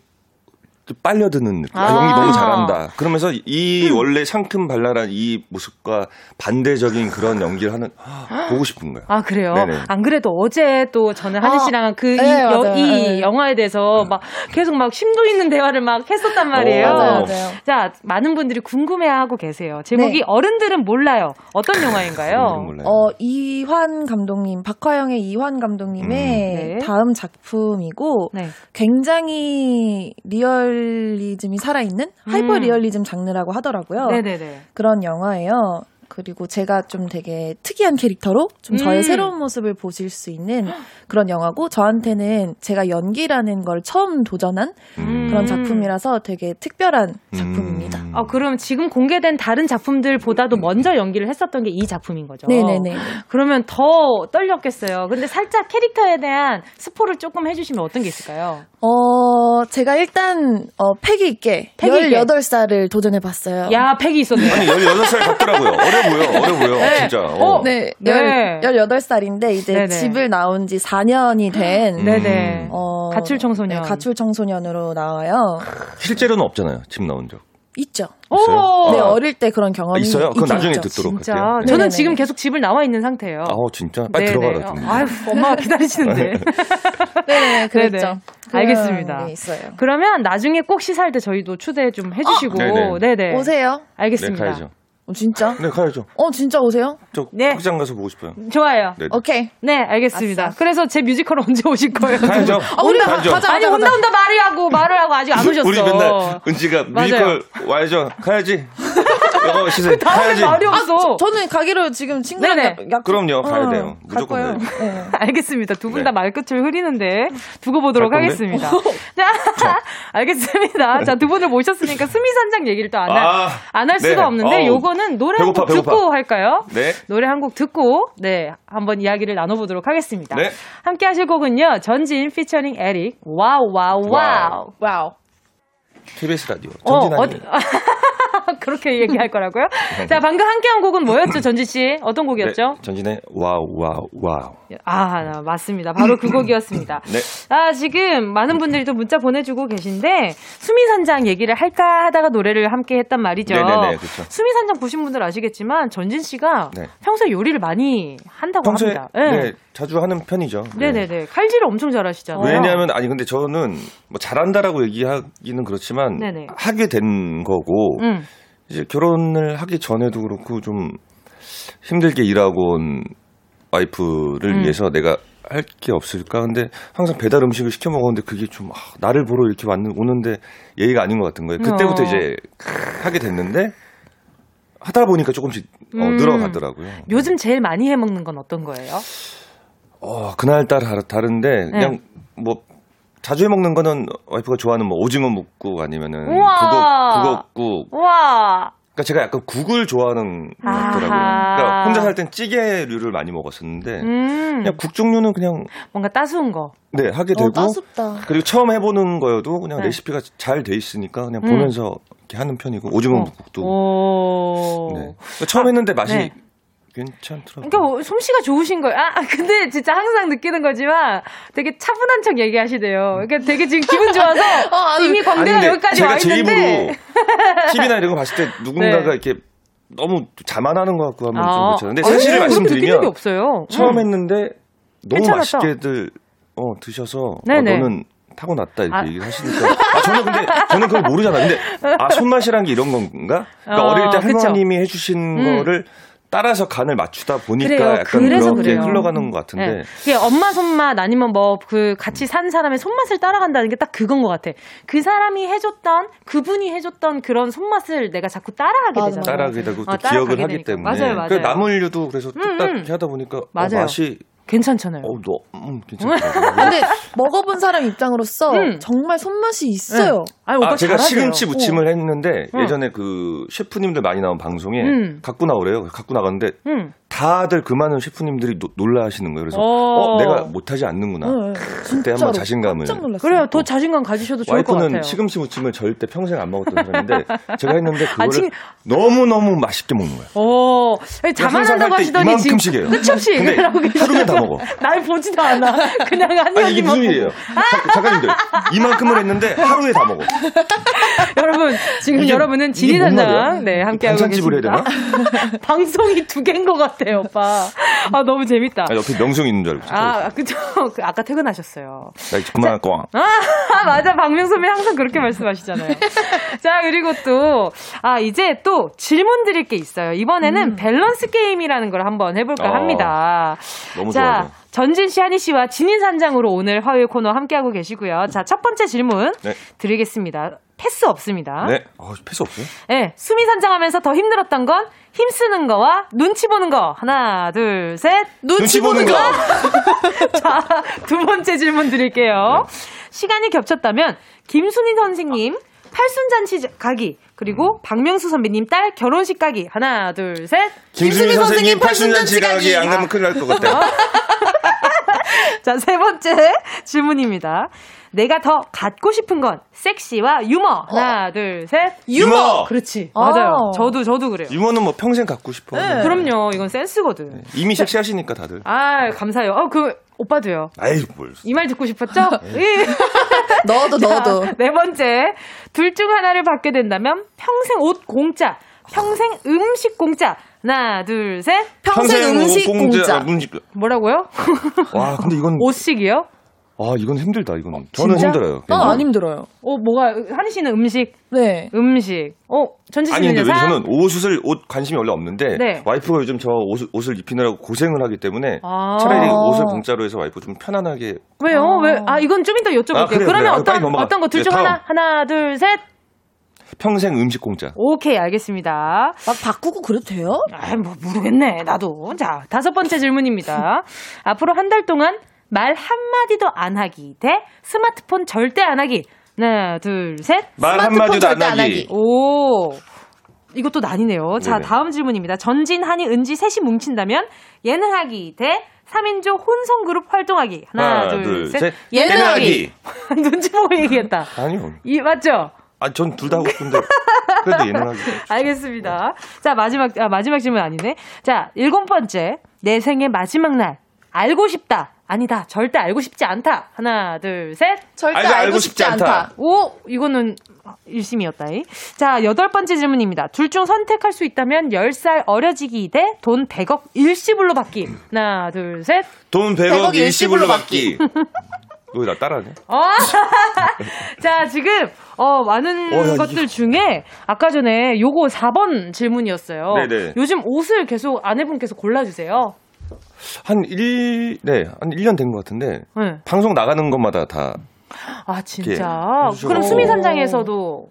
빨려드는 느낌. 아, 아 영이 너무 잘한다. 그러면서 이 음. 원래 상큼 발랄한 이 모습과 반대적인 그런 연기를 하는 아, 보고 싶은 거예요. 아 그래요? 네네. 안 그래도 어제 또 저는 하니 아, 씨랑 그이 네, 이 영화에 대해서 막 계속 막 심도 있는 대화를 막 했었단 말이에요. 오, 맞아요, 맞아요. 자 많은 분들이 궁금해하고 계세요. 제목이 네. 어른들은 몰라요. 어떤 영화인가요? 어 이환 감독님, 박화영의 이환 감독님의 음. 네. 다음 작품이고 네. 굉장히 리얼 리얼리즘이 살아있는 음. 하이퍼 리얼리즘 장르라고 하더라고요. 네네네. 그런 영화예요. 그리고 제가 좀 되게 특이한 캐릭터로 좀 저의 음. 새로운 모습을 보실 수 있는 그런 영화고 저한테는 제가 연기라는 걸 처음 도전한 음. 그런 작품이라서 되게 특별한 작품입니다. 음. 아, 그럼 지금 공개된 다른 작품들보다도 먼저 연기를 했었던 게 이 작품인 거죠? 네네네. 그러면 더 떨렸겠어요. 근데 살짝 캐릭터에 대한 스포를 조금 해주시면 어떤 게 있을까요? 어, 제가 일단, 어, 패기 있게 패기 18살을 도전해봤어요. 야, 패기 있었네. 아니, 18살 같더라고요. 어려 보여, 어려 보여, 네. 진짜. 어. 네, 네. 18살인데 이제 네네. 집을 나온 지 4년이 된. 네네. 어, 가출 청소년. 네, 가출 청소년으로 나와요. 실제로는 없잖아요, 집 나온 적. 있죠. 있어요? 네, 어릴 때 그런 경험이 아, 있어요. 그건 나중에 있죠. 듣도록 진짜. 할게요. 네. 저는 네네네. 지금 계속 집을 나와 있는 상태예요. 아, 진짜? 빨리 들어가라. 아유, 엄마가 기다리시는데. 네, 그랬죠. 알겠습니다. 네, 있어요. 그러면 나중에 꼭 시사할 때 저희도 초대 좀 해주시고, 어? 네네. 오세요. 알겠습니다. 네, 가야죠. 어, 진짜? 네, 가야죠. 어, 진짜 오세요? 저 네. 극장 가서 보고 싶어요. 좋아요. 네. 오케이. 네, 알겠습니다. 아싸. 그래서 제 뮤지컬 언제 오실 거예요? 가야죠. 아, 온다, 가야죠. 가자, 아니, 온다, 온다 말을 하고, 말을 하고 아직 안 오셨어. 우리 맨날 은지가 뮤지컬 와야죠. 가야지. 영어 시세 가야지. 말이 없어. 아, 저, 는 가기로 지금 친구랑 약, 그럼요, 가야 어, 돼요. 무조건 가요. 네. 알겠습니다. 두 분다 말끝을 흐리는데 두고 보도록 하겠습니다. 자, 알겠습니다. 자, 두 분을 모셨으니까 수미산장 얘기를 또 안 할, 안할 수가 네. 없는데 요거는 노래 한 곡 듣고 할까요? 네. 노래 한 곡 듣고 네, 한번 이야기를 나눠 보도록 하겠습니다. 네. 함께 하실 곡은요. 전진 피처링 에릭 Wow Wow Wow. Wow. KBS 라디오. 전진 어. 어, 그렇게 얘기할 거라고요? 자, 방금 함께 한 곡은 뭐였죠, 전진 씨? 어떤 곡이었죠? 네, 전진의 Wow, Wow, Wow. 아, 맞습니다. 바로 그 곡이었습니다. 네. 아, 지금 많은 분들이 또 문자 보내주고 계신데, 수미산장 얘기를 할까 하다가 노래를 함께 했단 말이죠. 네네네, 그렇죠. 수미산장 보신 분들 아시겠지만, 전진 씨가 네. 평소에 요리를 많이 한다고 평소에, 합니다. 네. 네. 자주 하는 편이죠. 네. 네네네. 칼질을 엄청 잘하시잖아요. 왜냐하면, 아니, 근데 저는 뭐 잘한다라고 얘기하기는 그렇지만, 네네. 하게 된 거고, 음. 이제 결혼을 하기 전에도 그렇고 좀 힘들게 일하고 온 와이프를 음. 위해서 내가 할 게 없을까? 근데 항상 배달 음식을 시켜 먹었는데 그게 좀 아, 나를 보러 이렇게 왔는 오는데 예의가 아닌 것 같은 거예요. 그때부터 어. 이제 하게 됐는데 하다 보니까 조금씩 어, 음. 늘어가더라고요. 요즘 제일 많이 해 먹는 건 어떤 거예요? 어, 그날따라 다른데 그냥 네. 뭐 자주 해 먹는 거는 와이프가 좋아하는 뭐 오징어 묵국 아니면은 북어 북어국. 와. 그러니까 제가 약간 국을 좋아하는 것 같더라고요. 그러니까 혼자 살 땐 찌개류를 많이 먹었었는데 음. 그냥 국 종류는 그냥 뭔가 따스운 거. 네 하게 되고. 어, 따숩다. 그리고 처음 해보는 거여도 그냥 네. 레시피가 잘 돼 있으니까 그냥 음. 보면서 이렇게 하는 편이고 오징어 어. 묵국도. 네. 그러니까 처음 아, 했는데 맛이 네. 괜찮더라고요. 그러니까 뭐 솜씨가 좋으신 거예요. 아, 근데 진짜 항상 느끼는 거지만 되게 차분한 척 얘기하시대요. 그러니까 되게 지금 기분 좋아서 어, 이미 광대가 여기까지 와 있는데. TV나 이런 거 봤을 때 누군가가 네. 이렇게 너무 자만하는 것 같고 하면 아. 좀 그렇죠. 근데 사실을 말씀드리면 없어요. 처음 음. 했는데 너무 괜찮았어. 맛있게들 어, 드셔서 어, 너는 타고났다 이렇게 아. 얘기를 하시니까 아, 저는 근데 저는 그걸 모르잖아요. 근데 아 손맛이란 게 이런 건가? 그러니까 어, 릴때 할머님이 그쵸. 해주신 음. 거를 따라서 간을 맞추다 보니까 그래요. 약간 그래서 그렇게 그래요. 흘러가는 것 같은데. 네. 엄마 손맛 아니면 뭐 그 같이 산 사람의 손맛을 따라간다는 게 딱 그건 것 같아. 그 사람이 해줬던 그분이 해줬던 그런 손맛을 내가 자꾸 따라하게 되잖아. 따라하게 되고 또 어, 기억을 하기 되니까. 때문에. 맞아요, 맞아요. 그 나물류도 그래서 뚝딱 음, 음. 하다 보니까 어, 맞아요. 어, 맛이 괜찮잖아요. 어, 너, 음, 괜찮다. 근데 먹어본 사람 입장으로서 음. 정말 손맛이 있어요. 네. 아니, 아, 제가 잘하세요. 시금치 무침을 오. 했는데 예전에 그 셰프님들 많이 나온 방송에 음. 갖고 나오래요. 갖고 나갔는데 음. 다들 그 많은 셰프님들이 노, 놀라하시는 거예요. 그래서 어, 어 내가 못하지 않는구나. 네, 그때 한번 자신감을. 그래요. 더 자신감 가지셔도 좋을 것 같아요. 와이프는 시금치 무침을 절대 평생 안 먹었던 사람인데 제가 했는데 그거를 아, 지금... 너무 너무 맛있게 먹는 거예요. 오, 자만한다고 하시더니 이만큼씩이에요. 끝이 없이 하루에 다 먹어. 날 보지도 않아. 그냥 한 아니 이게 무슨 일이에요? 작가님들 이만큼을 했는데 하루에 다 먹어. 여러분 지금 여러분은 지리단장 네 함께하고 계십니다. 방송이 두 개인 것 같아 요, 오빠. 아 너무 재밌다. 아, 옆에 명성 있는 줄 알고. 아 그죠. 그 아까 퇴근하셨어요. 나 이제 그만할 거야. 아 맞아 박명수님 항상 그렇게 말씀하시잖아요. 자 그리고 또 아 이제 또 질문 드릴 게 있어요. 이번에는 음. 밸런스 게임이라는 걸 한번 해볼까 어, 합니다. 너무 좋아요. 전진 씨, 한희 씨와 진인 산장으로 오늘 화요일 코너 함께하고 계시고요. 자, 첫 번째 질문 네. 드리겠습니다. 패스 없습니다. 네. 어, 패스 없어요? 네. 수미 산장하면서 더 힘들었던 건 힘쓰는 거와 눈치 보는 거. 하나, 둘, 셋. 눈치, 눈치 보는 거. 자, 두 번째 질문 드릴게요. 네. 시간이 겹쳤다면 김순희 선생님 팔순잔치 가기 그리고 박명수 선배님 딸 결혼식 가기 하나 둘 셋. 김수미 선생님 팔순잔치 가기 안 가면 큰일 날 것 같아요. 자, 세 번째 질문입니다. 내가 더 갖고 싶은 건 섹시와 유머. 하나, 어. 둘, 셋. 유머. 유머. 그렇지. 아. 맞아요. 저도 저도 그래요. 유머는 뭐 평생 갖고 싶어. 네. 그럼요. 이건 센스거든. 네. 이미 섹시하시니까 다들. 아, 감사해요. 어, 그 오빠도요. 아이, 뭘. 이 말 듣고 싶었죠? 네. 너도 너도. 네 번째. 둘 중 하나를 받게 된다면 평생 옷 공짜. 평생 음식 공짜. 하나, 둘, 셋. 평생, 평생 음식 공짜. 음식. 뭐라고요? 와, 근데 이건 옷식이요? 아, 이건 힘들다, 이건. 어, 저는 진짜? 힘들어요. 어, 안 힘들어요. 어, 뭐가, 한희 씨는 음식? 네. 음식. 어, 전지 씨는 아니, 근데 저는 옷을, 옷 관심이 원래 없는데, 네. 와이프가 요즘 저 옷, 옷을 입히느라고 고생을 하기 때문에, 아~ 차라리 옷을 공짜로 해서 와이프 좀 편안하게. 왜요? 아~ 왜? 아, 이건 좀 이따 여쭤볼게요. 아, 그래요, 그러면 그래요. 어떤, 어떤 거 둘중 네, 하나, 하나, 둘, 셋. 평생 음식 공짜. 오케이, 알겠습니다. 막 바꾸고 그래도 돼요? 아, 뭐 모르겠네. 나도. 자, 다섯 번째 질문입니다. 앞으로 한 달 동안 말 한마디도 안 하기 대 스마트폰 절대 안 하기. 하나, 둘, 셋. 말 한마디도 안 하기. 안 하기. 오. 이것도 난이네요. 자, 다음 질문입니다. 전진, 한이, 은지 셋이 뭉친다면 예능하기 대 3인조 혼성 그룹 활동하기. 하나, 하나 둘, 둘, 셋. 셋. 예능하기. 눈치 보고 얘기했다. 아니요. 이, 맞죠? 아, 전 둘 다 하고 싶은데. 그래도 예능하기. 알겠습니다. 자, 마지막, 아, 마지막 질문 아니네. 자, 일곱 번째. 내 생의 마지막 날. 알고 싶다. 아니다. 절대 알고 싶지 않다. 하나, 둘, 셋. 절대 알고, 알고 싶지, 싶지 않다. 않다. 오, 이거는 일심이었다. 자, 여덟 번째 질문입니다. 둘 중 선택할 수 있다면 10살 어려지기 대 돈 100억 일시불로 받기. 하나, 둘, 셋. 돈 100억, 100억 일시불로 받기. 너왜나 따라하냐? 어? 자, 지금, 어, 많은 어, 야, 것들 이게... 중에, 아까 전에 요거 4번 질문이었어요. 네네. 요즘 옷을 계속 아내분께서 골라주세요. 한 1, 네, 한 1년 된 것 같은데, 네. 방송 나가는 것마다 다. 아, 진짜? 그럼 수미산장에서도.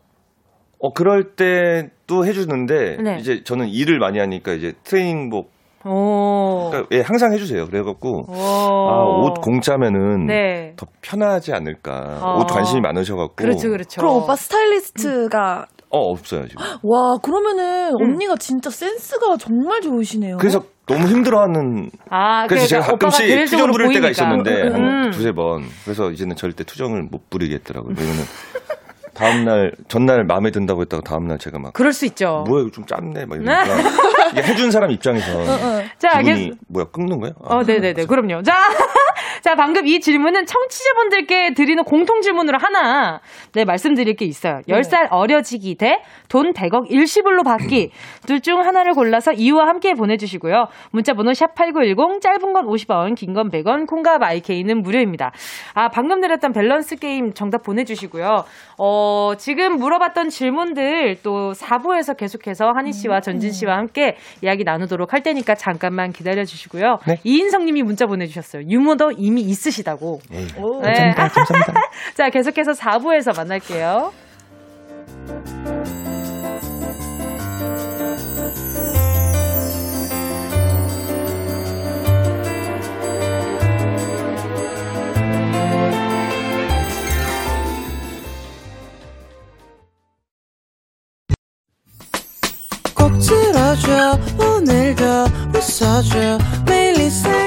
어, 그럴 때도 해주는데, 네. 이제 저는 일을 많이 하니까 이제 트레이닝복 그러니까 예, 항상 해주세요. 그래갖고 아, 옷 공짜면은 네. 더 편하지 않을까. 어. 옷 관심이 많으셔갖고. 그렇죠, 그렇죠. 그럼 오빠 스타일리스트가 어 없어요 지금. 와 그러면은 음. 언니가 진짜 센스가 정말 좋으시네요. 그래서 너무 힘들어하는. 아, 그래서 제가 가끔씩 투정 부릴 때가 있었는데 음. 한 두세 번. 그래서 이제는 절대 투정을 못 부리겠더라고요. 왜냐면 다음날 전날 마음에 든다고 했다가 다음날 제가 막 그럴 수 있죠. 뭐야 이거 좀 짧네 막 이러니까 해준 사람 입장에서 어, 어. 자, 기분이 계속... 뭐야 끊는 거예요? 아, 어, 네네네. 그럼요. 자, 자 방금 이 질문은 청취자분들께 드리는 공통 질문으로 하나 네 말씀드릴 게 있어요. 네. 10살 어려지기 대 돈 100억 일시불로 받기 둘 중 하나를 골라서 이유와 함께 보내주시고요. 문자번호 샵 #8910 짧은 건 50원, 긴 건 100원, 콩과 마이케이는 무료입니다. 아 방금 드렸던 밸런스 게임 정답 보내주시고요. 어 지금 물어봤던 질문들 또 4부에서 계속해서 하니 씨와 전진 씨와 함께 이야기 나누도록 할 테니까 잠깐만 기다려 주시고요. 네. 이인성 님이 문자 보내주셨어요. 유머 도 이미 있으시다고. 네. 네. 감사합니다. 감사합니다. 자, 계속해서 4부에서 만날게요. 꼭 들어줘 오늘도 웃어줘 매일 일상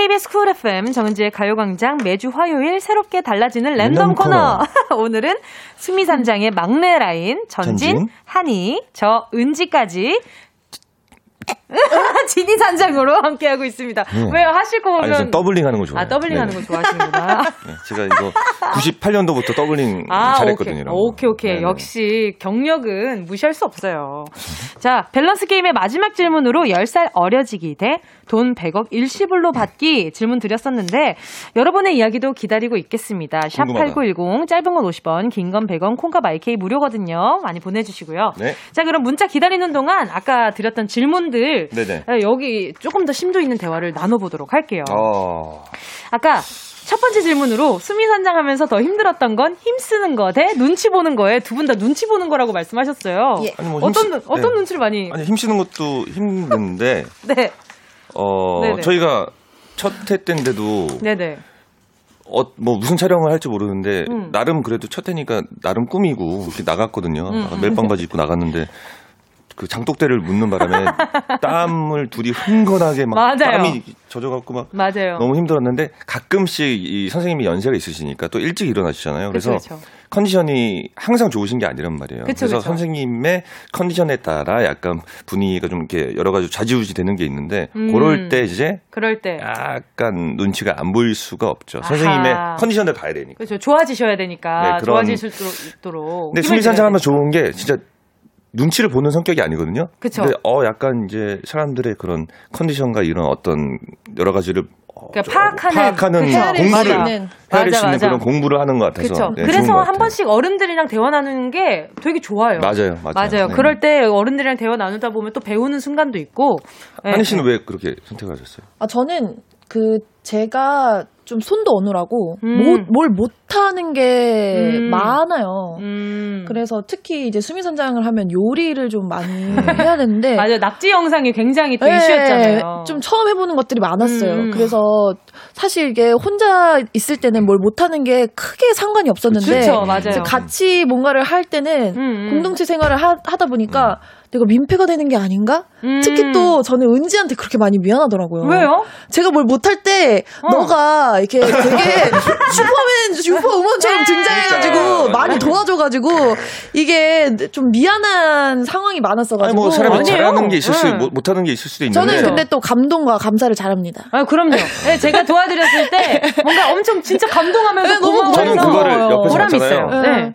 KBS Cool FM 정은지의 가요광장 매주 화요일 새롭게 달라지는 랜덤, 코너. 코너. 오늘은 수미산장의 막내 라인 전진, 전진, 하니, 저 은지까지 지니 산장으로 함께하고 있습니다. 네. 왜요? 하실 거 보면. 아니, doubling 하는 거 좋아해요. 아, doubling 네. 하는 거 좋아하시는구나. 네, 제가 이거 98년도부터 doubling 아, 잘했거든요. 오케이, 오케이. 오케이. 네, 네. 역시 경력은 무시할 수 없어요. 자, 밸런스 게임의 마지막 질문으로 10살 어려지기 대 돈 100억 일시불로 받기 질문 드렸었는데 여러분의 이야기도 기다리고 있겠습니다. 샵8910 짧은 건 50원, 긴 건 100원, 콩과 마이케이 무료거든요. 많이 보내주시고요. 네. 자, 그럼 문자 기다리는 동안 아까 드렸던 질문들 네네. 네, 여기 조금 더 심도 있는 대화를 나눠보도록 할게요. 어... 아까 첫 번째 질문으로 수미산장 하면서 더 힘들었던 건 힘쓰는 거 대 눈치 보는 거에 두 분 다 눈치 보는 거라고 말씀하셨어요. 예. 아니, 뭐 어떤, 힘쓰, 어떤 네. 눈치를 많이. 아니, 힘쓰는 것도 힘든데. 네. 어, 네네. 저희가 첫해 때인데도. 네네. 어, 뭐 무슨 촬영을 할지 모르는데 음. 나름 그래도 첫 해니까 나름 꾸미고 이렇게 나갔거든요. 음. 멜빵 바지 입고 나갔는데 그 장독대를 묻는 바람에 땀을 둘이 흥건하게 막 맞아요. 땀이 젖어갖고 막 맞아요. 너무 힘들었는데 가끔씩 이 선생님이 연세가 있으시니까 또 일찍 일어나시잖아요. 그래서 그쵸, 그쵸. 컨디션이 항상 좋으신 게 아니란 말이에요. 그쵸, 그래서 선생님의 컨디션에 따라 약간 분위기가 좀 이렇게 여러 가지 좌지우지 되는 게 있는데 음, 그럴 때 이제 그럴 때 약간 눈치가 안 보일 수가 없죠. 아하. 선생님의 컨디션을 봐야 되니까. 그렇죠. 좋아지셔야 되니까 네, 그런, 좋아질 수 있도록. 근데 수미산장 하면 좋은 게 진짜 눈치를 보는 성격이 아니거든요. 그렇죠. 근데 어 약간 이제 사람들의 그런 컨디션과 이런 어떤 여러 가지를 어, 그러니까 파악하는, 파악하는 공부를 헤아릴 수 있는 그런 공부를 하는 것 같아서. 네, 그래서 한 번씩 어른들이랑 대화 나누는 게 되게 좋아요. 맞아요, 맞아요. 맞아요. 네. 그럴 때 어른들이랑 대화 나누다 보면 또 배우는 순간도 있고. 한희 네. 씨는 네. 왜 그렇게 선택하셨어요? 아 저는 그 제가 좀 손도 어눌하고 음. 못, 뭘 못하는 게 음. 많아요. 음. 그래서 특히 이제 수미 선장을 하면 요리를 좀 많이 해야 되는데 맞아요. 낙지 영상이 굉장히 또 네, 이슈였잖아요. 좀 처음 해보는 것들이 많았어요. 음. 그래서 사실 이게 혼자 있을 때는 뭘 못하는 게 크게 상관이 없었는데 그쵸, 맞아요. 같이 뭔가를 할 때는 음, 음. 공동체 생활을 하, 다 보니까 내가 민폐가 되는 게 아닌가? 음. 특히 또 저는 은지한테 그렇게 많이 미안하더라고요. 왜요? 제가 뭘 못할 때 어. 너가 이렇게 되게 슈퍼맨, 슈퍼 우먼처럼 등장해가지고 그러니까. 많이 도와줘가지고 이게 좀 미안한 상황이 많았어가지고. 아니, 뭐 사람이 아니에요? 잘하는 게 있을 수, 네. 못하는 게 있을 수도 있는데. 저는 근데 또 감동과 감사를 잘합니다. 아, 그럼요. 네, 제가 도와드렸을 때 뭔가 엄청 진짜 감동하면서 네, 너무 저는 그거를 옆에서 봤잖아요. 네.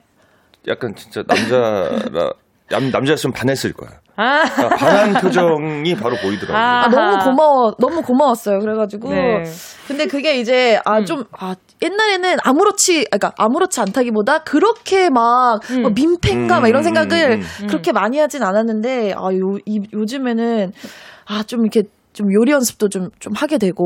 약간 진짜 남자라 남, 남자였으면 반했을 거야. 아. 그러니까 반한 표정이 바로 보이더라고요. 아, 너무 고마워, 너무 고마웠어요. 그래가지고. 네. 근데 그게 이제, 아, 음. 좀, 아, 옛날에는 아무렇지, 그러니까 아무렇지 않다기보다 그렇게 막, 음. 뭐 민폐인가, 음, 막 이런 음, 생각을 음, 음. 그렇게 많이 하진 않았는데, 아, 요, 이, 요즘에는, 아, 좀 이렇게 좀 요리 연습도 좀, 좀 하게 되고.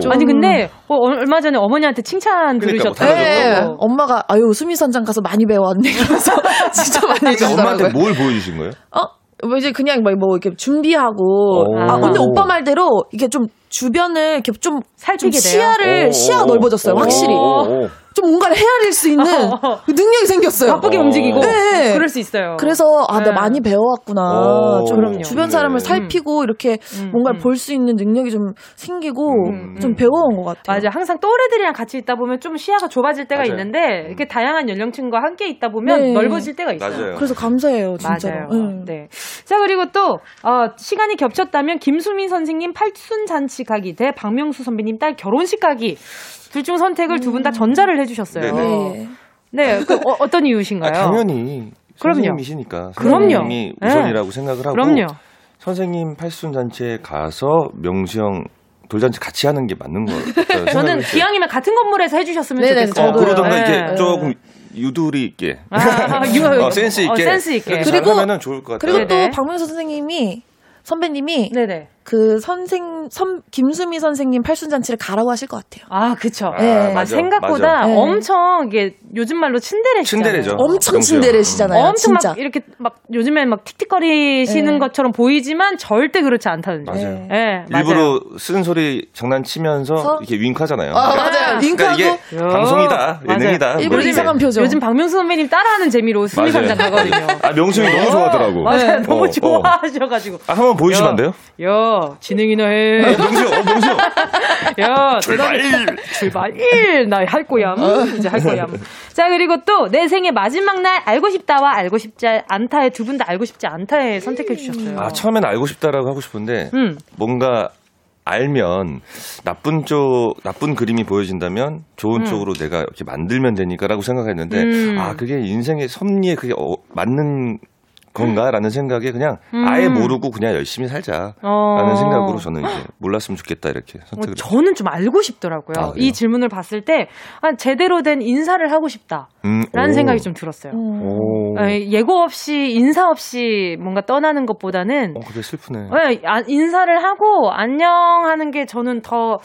좀 아니, 근데, 어, 얼마 전에 어머니한테 칭찬 그러니까 뭐 들으셨다고. 네. 엄마가, 아유, 수미선장 가서 많이 배워왔네. 그래서 진짜 많이 그러니까 엄마한테 뭘 보여주신 거예요? 어? 뭐 이제 그냥 뭐, 뭐 이렇게 준비하고. 아, 근데 오빠 말대로 이게 좀 주변을 이렇게 좀, 좀 시야를, 시야가 넓어졌어요, 확실히. 좀 뭔가를 헤아릴 수 있는 그 능력이 생겼어요. 바쁘게 움직이고. 네. 그럴 수 있어요. 그래서 아, 네. 나 많이 배워왔구나. 좀 그럼요. 주변 사람을 네. 살피고 음. 이렇게 음. 뭔가를 음. 볼수 있는 능력이 좀 생기고 음. 좀 배워온 것 같아요. 맞아. 항상 또래들이랑 같이 있다 보면 좀 시야가 좁아질 때가 맞아요. 있는데 이렇게 다양한 연령층과 함께 있다 보면 네. 넓어질 때가 있어요. 맞아요. 그래서 감사해요, 진짜로. 맞아요. 네. 자, 그리고 또 어, 시간이 겹쳤다면 김수민 선생님 팔순 잔치 가기 대 박명수 선배님 딸 결혼식 가기 둘 중 선택을 두 분 다 전자를 해주셨어요. 네. 네. 그 어, 떤 이유신가요? 아, 당연히 선생님이시니까. 그럼요. 선생님이 네. 우선이라고 네. 생각을 하고. 그럼요. 선생님 팔순 잔치에 가서 명수 형 돌잔치 같이 하는 게 맞는 거 같아요. 저는 기왕이면 같은 건물에서 해주셨으면 네네, 좋겠어요. 어, 그러던가 네. 이제 조금 유두리 있게, 아, 유, 어, 센스 있게, 어, 센스 있게. 그리고 좋을 것 같아요. 그리고 또 박명수 선생님이 선배님이 네네. 그 선생 선 김수미 선생님 팔순 잔치를 가라고 하실 것 같아요. 아, 그쵸. 네. 아, 맞아, 생각보다 맞아. 네. 엄청 이게 요즘 말로 친데레시잖아요. 친데레죠. 엄청 친데레시잖아요. 엄청 진짜. 막 이렇게 막 요즘에 막 틱틱거리시는 네. 것처럼 보이지만 절대 그렇지 않다는 맞아요. 네. 일부러 쓰는 소리 장난치면서 서? 이렇게 윙크하잖아요. 아, 맞아요. 윙크하고 그러니까 이게 방송이다, 예능이다. 일부러 뭐 이상한 표정. 요즘 박명수 선배님 따라하는 재미로 수미상장 가거든요. 아, 명수이 너무 좋아하더라고. 맞아요. 어, 너무 어. 좋아하셔가지고. 아, 한번 보여주시면 안 돼요? 야, 진행이나 해. 명수, 어, 명수. 야, 출발. 출발. 1. 나할 거야. 음, 이제 할 거야. 자, 그리고 또 내 생애 마지막 날 알고 싶다와 알고 싶지 않다의 두분 다 알고 싶지 않다에 선택해 주셨어요. 아, 처음엔 알고 싶다라고 하고 싶은데 음. 뭔가 알면 나쁜 쪽 나쁜 그림이 보여진다면 좋은 음. 쪽으로 내가 이렇게 만들면 되니까라고 생각했는데 음. 아 그게 인생의 섭리에 그게 어, 맞는 건가라는 생각에 그냥 음. 아예 모르고 그냥 열심히 살자라는 어. 생각으로 저는 이제 몰랐으면 좋겠다 이렇게 선택을. 어, 저는 좀 알고 싶더라고요. 아, 이 질문을 봤을 때 아, 제대로 된 인사를 하고 싶다라는 음, 생각이 좀 들었어요. 오. 아, 예고 없이 인사 없이 뭔가 떠나는 것보다는 어, 그게 슬프네. 네, 인사를 하고 안녕하는 게 저는 더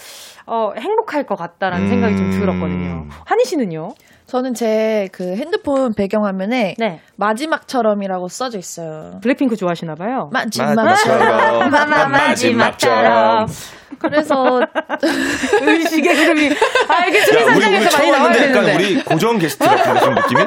어, 행복할 것 같다라는 음. 생각이 좀 들었거든요. 한희 씨는요? 저는 제 그 핸드폰 배경화면에 네. 마지막처럼이라고 써져 있어요. 블랙핑크 좋아하시나 봐요. 마지막처럼. 마지막처럼. 그래서 의식의 흐름이 아 이게 수미산장에서 많이 나와야 되는데 우리 고정 게스트 같은 느낌이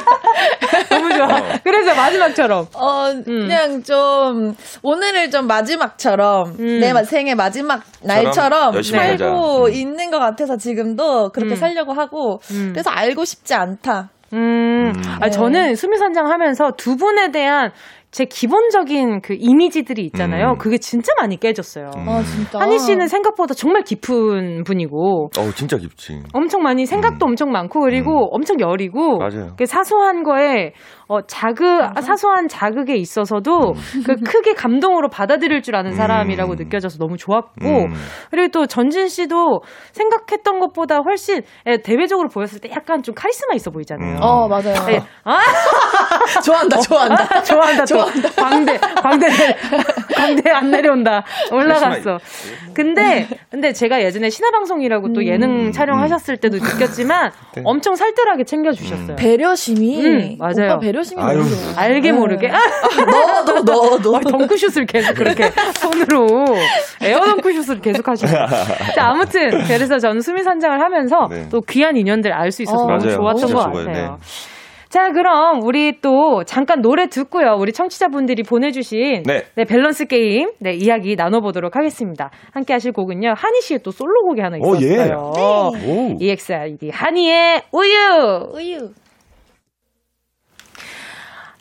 너무 좋아. 어. 그래서 마지막처럼 어 음. 그냥 좀 오늘을 좀 마지막처럼 음. 내 생의 마지막 날처럼 살고 음. 있는 것 같아서 지금도 그렇게 음. 살려고 하고 음. 그래서 알고 싶지 않다. 음, 아, 저는 수미선장 하면서 두 분에 대한 제 기본적인 그 이미지들이 있잖아요. 음. 그게 진짜 많이 깨졌어요. 음. 아, 진짜. 한희 씨는 생각보다 정말 깊은 분이고. 어, 진짜 깊지. 엄청 많이 생각도 음. 엄청 많고 그리고 음. 엄청 여리고. 맞아요. 사소한 거에 어, 자극, 사소한 자극에 있어서도 음. 그 크게 감동으로 받아들일 줄 아는 사람이라고 음. 느껴져서 너무 좋았고, 음. 그리고 또 전진 씨도 생각했던 것보다 훨씬 예, 대외적으로 보였을 때 약간 좀 카리스마 있어 보이잖아요. 음. 어, 맞아요. 예. 아! 좋아한다, 좋아한다. 좋아한다, 좋아한다. 광대, 광대, 광대 안 내려온다. 올라갔어. 근데, 근데 제가 예전에 신화방송이라고 또 예능 음. 촬영하셨을 때도 느꼈지만 네. 엄청 살뜰하게 챙겨주셨어요. 배려심이. 맞아요. 오빠 배려 배려심이 아유. 알게 모르게. 아, 너도 너도 아, 덩크슛을 계속 그렇게 손으로 에어 덩크슛을 계속 하시고. 자 아무튼 그래서 저는 수미 산장을 하면서 네. 또 귀한 인연들 알 수 있어서 어, 너무 맞아요. 좋았던 것 같아요. 네. 자, 그럼 우리 또 잠깐 노래 듣고요. 우리 청취자분들이 보내주신 네. 네 밸런스 게임 네, 이야기 나눠보도록 하겠습니다. 함께 하실 곡은요. 하니 씨의 또 솔로곡이 하나 있었어요. 오, 예. 네. EXID 하니의 우유. 우유.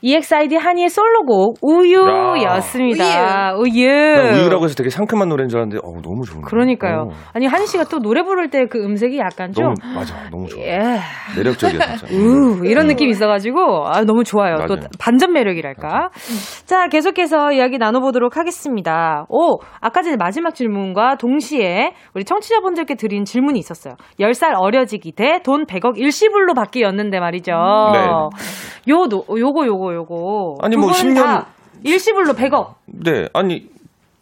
EXID 한이의 솔로곡 우유였습니다. 우유. 우유. 우유라고 해서 되게 상큼한 노래인 줄 알았는데 어, 너무 좋은데. 그러니까요. 오. 아니 한이 씨가 또 노래 부를 때 그 음색이 약간 좀 너무, 맞아. 너무 좋아. 예. 매력적이야 진짜. 우 이런 느낌 있어 가지고 아 너무 좋아요. 맞아요. 또 반전 매력이랄까. 맞아. 자, 계속해서 이야기 나눠 보도록 하겠습니다. 오, 아까 전에 마지막 질문과 동시에 우리 청취자분들께 드린 질문이 있었어요. 10살 어려지기 대 돈 100억 일시불로 받기였는데 말이죠. 네. 요 요거 요거 요거 아니 뭐 10년 일시불로 100억. 네. 아니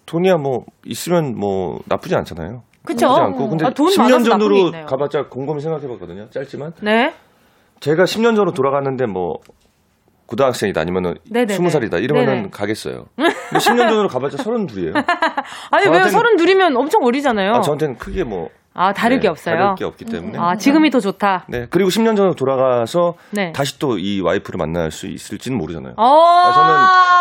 돈이야 뭐 있으면 뭐 나쁘지 않잖아요. 그렇죠. 않고 근데 아, 10년 전으로 가봤자 곰곰이 생각해 봤거든요. 짧지만. 네. 제가 10년 전으로 돌아갔는데 뭐 고등학생이다 아니면은 네네네. 20살이다 이러면은 네네. 가겠어요. 근데 10년 전으로 가봤자 32예요. 아니 왜요? 32이면 엄청 어리잖아요. 아, 저한테는 크게 뭐 아, 다를 게 네, 없어요. 다를 게 없기 때문에. 아, 지금이 더 좋다. 네. 그리고 10년 전으로 돌아가서 네. 다시 또 이 와이프를 만날 수 있을지는 모르잖아요. 아, 저는,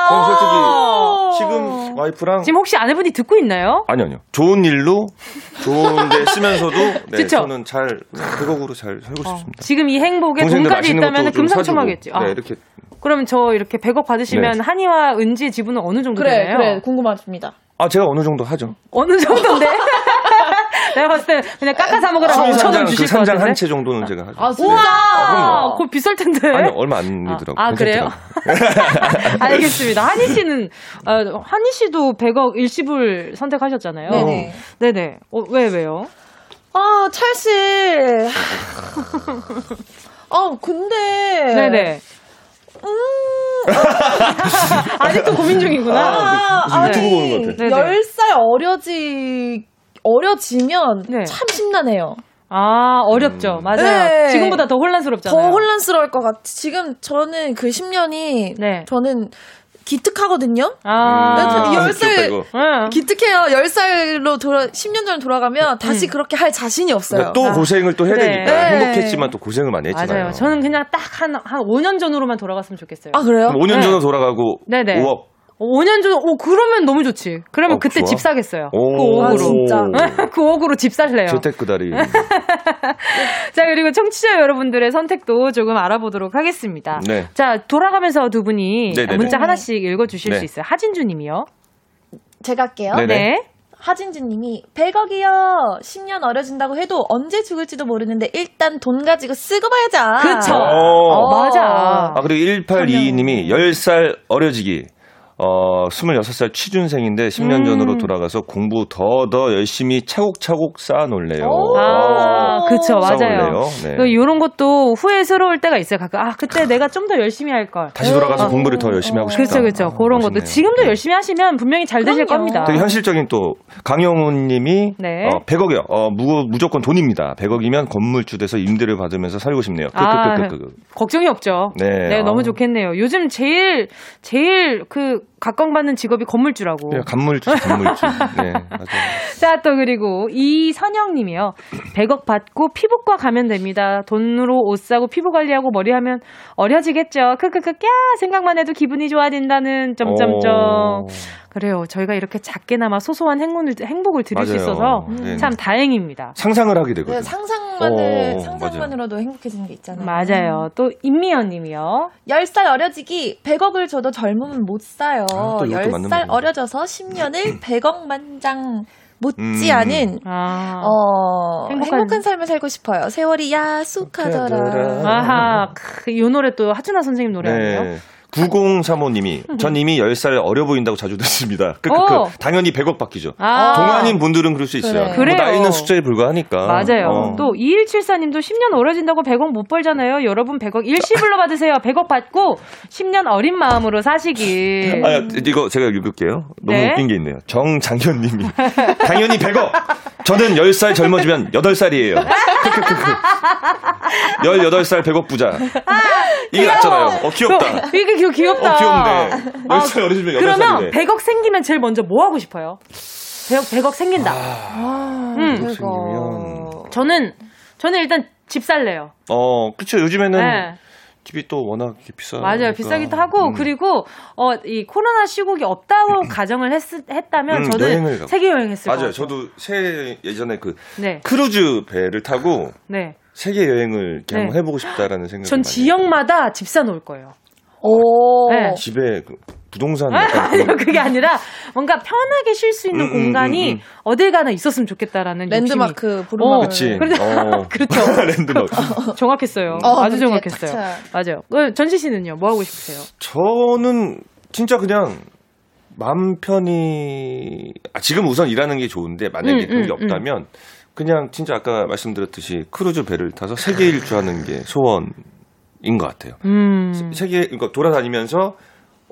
저는 솔직히 지금 와이프랑 지금 혹시 아내분이 듣고 있나요? 아니요, 아니요. 좋은 일로 좋은데 쓰면서도 네, 저는 잘 그거으로 잘 살고 어. 싶습니다. 지금 이 행복에 돈까지 있다면 금상첨화겠지. 아. 네, 이렇게 그러면 저 이렇게 100억 받으시면 네. 한이와 은지 지분은 어느 정도 그래, 되나요? 그래, 궁금합니다. 아, 제가 어느 정도 하죠. 어느 정도인데? 내가 봤을 때 그냥 깎아서 먹으라고 5천 원 주실 것 같은데. 한 채 정도는 제가 하죠. 아, 진짜? 네. 아, 그거 비쌀 텐데. 아니, 얼마 안 들더라고요. 아, 아 그래요? 알겠습니다. 한희 씨는, 어, 한희 씨도 100억 일시불 선택하셨잖아요. 네네. 네네. 어, 왜, 왜요? 아, 찰씨. 아, 근데. 네네. 음. 아직도 고민 중이구나. 아, 아, 유튜브 보는 것 같아. 10살 어려지, 어려지면 네. 참 심란해요. 아, 어렵죠. 음. 맞아요. 네. 지금보다 더 혼란스럽잖아요. 더 혼란스러울 것 같아. 지금 저는 그 10년이 네. 저는 기특하거든요. 아. 10살 아, 기특해요. 10살로 돌아 10년 전 돌아가면 다시 음. 그렇게 할 자신이 없어요. 또 아. 고생을 또 해야 그래. 되니까 네. 행복했지만 또 고생을 많이 했잖아요. 맞아요. 저는 그냥 딱 한 한 5년 전으로만 돌아갔으면 좋겠어요. 아, 그래요? 5년 네. 전으로 돌아가고 네네. 5억 5년 전, 오, 그러면 너무 좋지. 그러면 어, 그때 좋아? 집 사겠어요. 오. 그 5억으로. 아, 진짜. 그 5억으로 집 살래요. 재테크다리. 자, 그리고 청취자 여러분들의 선택도 조금 알아보도록 하겠습니다. 네. 자, 돌아가면서 두 분이 네네네. 문자 하나씩 읽어주실 네. 수 있어요. 하진주 님이요. 제가 할게요. 네네. 네. 하진주 님이 100억이요. 10년 어려진다고 해도 언제 죽을지도 모르는데 일단 돈 가지고 쓰고 봐야죠. 그쵸. 어, 맞아. 아, 그리고 1822 님이 10살 어려지기. 어, 26살 취준생인데 10년 음. 전으로 돌아가서 공부 더 더 열심히 차곡차곡 쌓아놓을래요. 아, 그쵸, 맞아요. 네. 그 요런 것도 후회스러울 때가 있어요. 가끔, 아, 그때 내가 좀 더 열심히 할 걸. 다시 돌아가서 어. 공부를 더 열심히 하고 싶다. 그쵸, 그쵸. 아, 그런 멋있네요. 것도 지금도 네. 열심히 하시면 분명히 잘 되실 겁니다. 되게 현실적인 또, 강영훈 님이 네. 어, 100억이요. 어, 무, 무조건 돈입니다. 100억이면 건물주 돼서 임대를 받으면서 살고 싶네요. 그, 아, 그, 그, 그, 걱정이 없죠. 네. 네, 너무 좋겠네요. 요즘 제일, 제일 그, 각광받는 직업이 건물주라고. 네, 건물주, 건물주. 네, 맞아요. 자, 또 그리고 이선영 님이요. 100억 받고 피부과 가면 됩니다. 돈으로 옷 사고 피부 관리하고 머리 하면 어려지겠죠. 크크크, 꺄! 생각만 해도 기분이 좋아진다는 점점점. 그래요. 저희가 이렇게 작게나마 소소한 행운을, 행복을 드릴 맞아요. 수 있어서 음. 참 다행입니다. 상상을 하게 되거든요. 네, 상상만을, 오, 상상만으로도 맞아요. 행복해지는 게 있잖아요. 맞아요. 또 임미연 님이요. 10살 어려지기 100억을 줘도 젊으면 못 사요. 아, 10살 어려져서 10년을 100억 만장 못지않은 음. 아. 어, 행복한... 행복한... 삶을 살고 싶어요. 세월이 야속하더라. 아하, 이 노래 또 하준아 선생님 노래 아니에요? 네. 9035님이 전 이미 10살 어려 보인다고 자주 듣습니다. 그, 그, 그, 당연히 100억 받기죠. 아~ 동안인 분들은 그럴 수 있어요. 그래. 뭐 나이는 숫자에 불과하니까. 맞아요. 어. 또 2174님도 10년 어려진다고 100억 못 벌잖아요. 여러분 100억 일시불로 받으세요. 100억 받고 10년 어린 마음으로 사시길. 아, 이거 제가 읽을게요. 너무 네? 웃긴 게 있네요. 정장현 님이 당연히 100억. 저는 10살 젊어지면 8살이에요. 18살 100억 부자. 아, 이게 낫잖아요. 어, 귀엽다. 이게 귀, 귀엽다. 어, 귀엽네. 10살 어, 어리시면 8살이네. 그러면 100억 생기면 제일 먼저 뭐 하고 싶어요? 100억, 100억 생긴다. 아, 음. 100억 생기면. 저는, 저는 일단 집 살래요. 어, 그쵸. 요즘에는. 네. 팁이 또 워낙 비싸. 맞아요. 비싸기도 하고 음. 그리고 어 이 코로나 시국이 없다고 가정을 했, 했다면 음, 저는 세계 여행했을 맞아요. 저도 새 예전에 그 네. 크루즈 배를 타고 네. 세계 여행을 네. 한번 해보고 싶다라는 생각이. 전 지역마다 집 사놓을 거예요. 오. 네. 집에 그 부동산 아니요. 그게 아니라 뭔가 편하게 쉴 수 있는 음, 음, 공간이 음, 음, 어딜 가나 있었으면 좋겠다라는 랜드마크 부르마 어, 그치. 어. 그렇죠. 랜드마크. 정확했어요. 어, 아주 정확했어요. 그쵸. 맞아요. 전진 씨는요? 뭐 하고 싶으세요? 저는 진짜 그냥 맘 편히 아, 지금 우선 일하는 게 좋은데 만약에 음, 그런 게 없다면 그냥 진짜 아까 말씀드렸듯이 크루즈 배를 타서 세계 일주하는 게 소원 인 것 같아요. 음. 세계 그러니까 돌아다니면서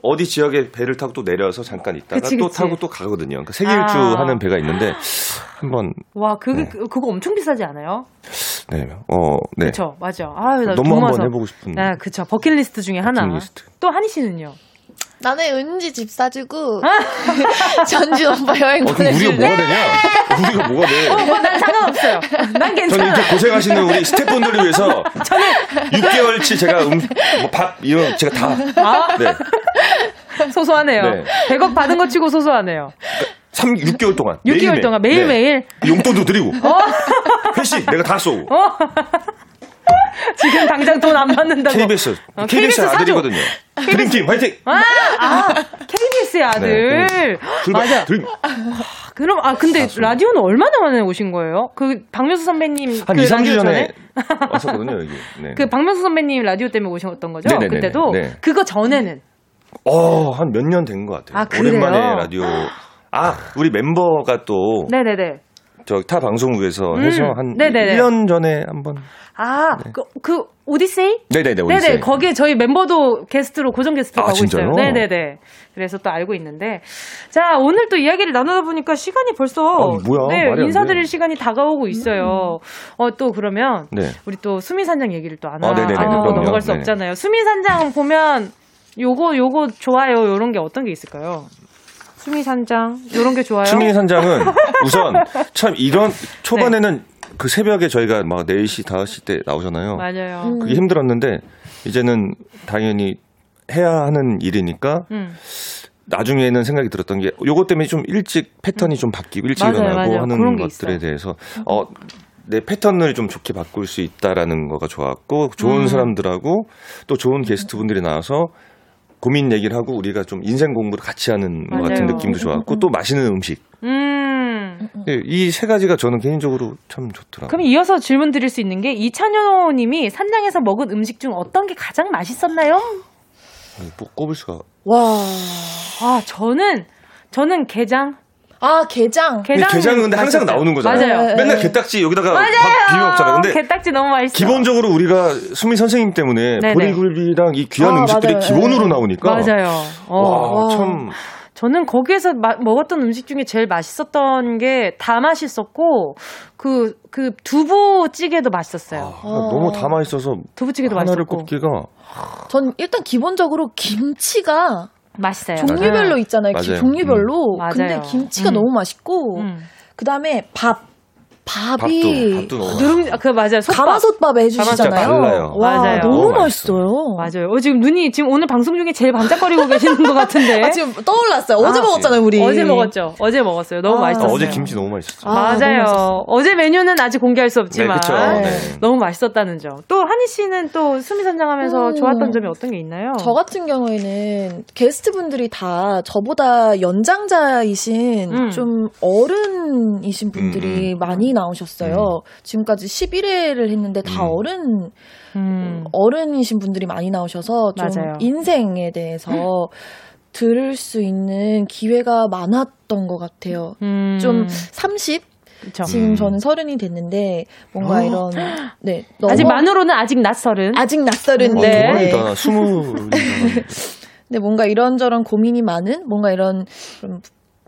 어디 지역에 배를 타고 또 내려서 잠깐 있다가 그치, 또 타고 또 가거든요. 그러니까 세계 일주 아. 하는 배가 있는데 한번 와 그게 네. 그거 엄청 비싸지 않아요? 네, 어, 네. 그렇죠, 맞아. 아, 너무 한번 해보고 싶은. 네, 그렇죠. 버킷리스트 중에 하나. 버킷리스트. 또 한희 씨는요? 나는 은지 집 사주고 전주 오빠 여행 어, 보내줄래? 우리가 뭐가 되냐? 우리가 뭐가 돼? 어, 뭐 난 상관없어요. 난 괜찮아. 저는 이렇게 고생하시는 우리 스태프분들을 위해서 저는 6개월치 제가 음, 뭐 밥 이런 제가 다 아? 네. 소소하네요. 네. 100억 받은 거 치고 소소하네요. 3, 6개월 동안. 6개월 매일매일. 동안 매일매일. 네. 용돈도 드리고. 어? 회식 내가 다 쏘고. 어? 지금 당장 돈 안 받는다고. KBS. 어, KBS, KBS 아들이거든요. 드림팀 화이팅! 아, 아 KBS의 아들. 네, 맞아. 드림. 그럼 아 근데 가수. 라디오는 얼마나 만에 오신 거예요? 그 박명수 선배님 한 그 2, 3주 전에 왔었거든요, 여기. 네. 그 박명수 선배님 라디오 때문에 오셨던 거죠? 네네네네. 그때도 네. 그거 전에는 어, 한 몇 년 된 것 같아요. 아, 오랜만에 라디오. 아, 우리 멤버가 또 네네네. 저타 방송국에서 음. 해서 한 네네네. 1년 전에 한번 아, 네. 그, 그 오디세이? 네네네. 오디세이. 네네. 거기에 저희 멤버도 게스트로 고정 게스트로 아, 가고 진짜요? 있어요. 네네네. 그래서 또 알고 있는데 자 오늘 또 이야기를 나누다 보니까 시간이 벌써 아, 뭐야? 네 인사드릴 시간이 다가오고 있어요. 음. 어또 그러면 네. 우리 또 수미 산장 얘기를 또안 아, 하고 넘어갈 수. 없잖아요. 수미 산장 보면 요거 요거 좋아요 요런 게 어떤 게 있을까요? 수미산장 요런 게 좋아요. 수미산장은 우선 참 이런 초반에는 네. 그 새벽에 저희가 막 4시, 5시 때 나오잖아요. 맞아요. 음. 그게 힘들었는데 이제는 당연히 해야 하는 일이니까 음. 나중에는 생각이 들었던 게 요것 때문에 좀 일찍 패턴이 좀 바뀌고 일찍 맞아요, 일어나고 맞아요. 하는 것들에 대해서 어, 내 패턴을 좀 좋게 바꿀 수 있다라는 거가 좋았고 좋은 음. 사람들하고 또 좋은 게스트분들이 나와서 고민 얘기를 하고 우리가 좀 인생 공부를 같이 하는 것 같은 느낌도 좋았고 또 맛있는 음식. 음. 네, 이세 가지가 저는 개인적으로 참 좋더라고요. 그럼 이어서 질문 드릴 수 있는 게 이찬효 님이 산장에서 먹은 음식 중 어떤 게 가장 맛있었나요? 아니, 뭐 꼽을 수가. 와. 아, 저는 저는 게장 아 게장. 게장 게장은 근데 항상 나오는 거잖아요. 맞아요. 맨날 게딱지 여기다가 맞아요. 밥 비벼 먹잖아요. 근데 게딱지 너무 맛있어. 기본적으로 우리가 수미 선생님 때문에. 보리굴비랑 이 귀한 아, 음식들이 맞아요. 기본으로 나오니까 맞아요. 어. 와, 참. 저는 거기에서 마, 먹었던 음식 중에 제일 맛있었던 게 다 맛있었고 그그 그 두부찌개도 맛있었어요. 아, 너무 다 맛있어서 두부찌개도 하나를 맛있었고. 꼽기가 전 일단 기본적으로 김치가 맛있어요. 종류별로 있잖아요. 맞아요. 종류별로. 음. 근데 김치가 음. 너무 맛있고 음. 그다음에 밥 밥이 밥도, 밥도 누룽 그 맞아요. 솥밥. 가마솥밥 해주시잖아요. 달라요. 와, 맞아요. 너무 맛있어요. 맞아요. 어, 지금 눈이 지금 오늘 방송 중에 제일 반짝거리고 계시는 것 같은데. 아, 지금 떠올랐어요. 어제 아, 먹었잖아요, 우리. 어제 먹었죠. 어제 먹었어요. 너무 아, 맛있었어요. 어제 김치 너무 맛있었어요. 아, 맞아요. 어제 메뉴는 아직 공개할 수 없지만 네, 네. 너무 맛있었다는 점. 또 한희 씨는 또 수미 선장하면서 음, 좋았던 점이 어떤 게 있나요? 저 같은 경우에는 게스트 분들이 다 저보다 연장자이신 음. 좀 어른이신 분들이 음. 음. 많이 나오셨어요. 음. 지금까지 11회를 했는데 다 음. 어른 음. 어른이신 분들이 많이 나오셔서 좀 맞아요. 인생에 대해서 들을 수 있는 기회가 많았던 것 같아요. 음. 좀 30? 그쵸. 지금 음. 저는 서른이 됐는데 뭔가 어? 이런 네 아직 만으로는 아직 낯설은 아직 낯설은데 네. 어, 스무 네 뭔가 이런저런 고민이 많은 뭔가 이런 좀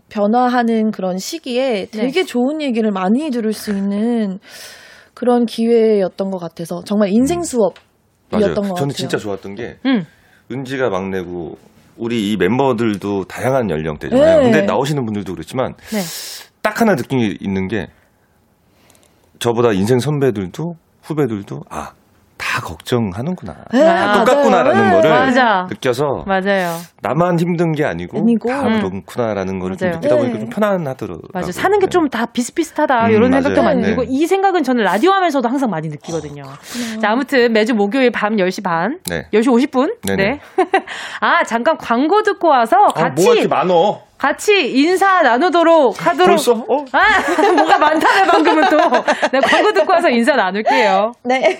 변화하는 그런 시기에 되게 네. 좋은 얘기를 많이 들을 수 있는 그런 기회였던 것 같아서 정말 인생 음. 수업이었던 것 같아요. 저는 진짜 좋았던 게 음. 은지가 막내고 우리 이 멤버들도 다양한 연령대잖아요. 네. 근데 나오시는 분들도 그렇지만 네. 딱 하나 느낌이 있는 게 저보다 인생 선배들도 후배들도 아. 다다 걱정하는구나. 아, 똑같구나라는 네. 거를 맞아. 느껴서 맞아요. 나만 힘든 게 아니고, 아니고. 다 음. 그렇구나라는 거를 좀 느끼다 보니까 네. 좀 편안하더라고요. 맞아요. 사는 게 좀 다 비슷비슷하다. 음, 이런 맞아요. 생각도 많이 들고, 네. 이 생각은 저는 라디오 하면서도 항상 많이 느끼거든요. 어, 자, 아무튼 매주 목요일 밤 10시 반, 네. 10시 50분. 네네. 네. 아, 잠깐 광고 듣고 와서 같이. 아, 뭐가 이렇게 많어? 같이 인사 나누도록 하도록. 벌써? 어? 아, 뭐가 많다네, 방금은 또. 네, 광고 듣고 와서 인사 나눌게요. 네.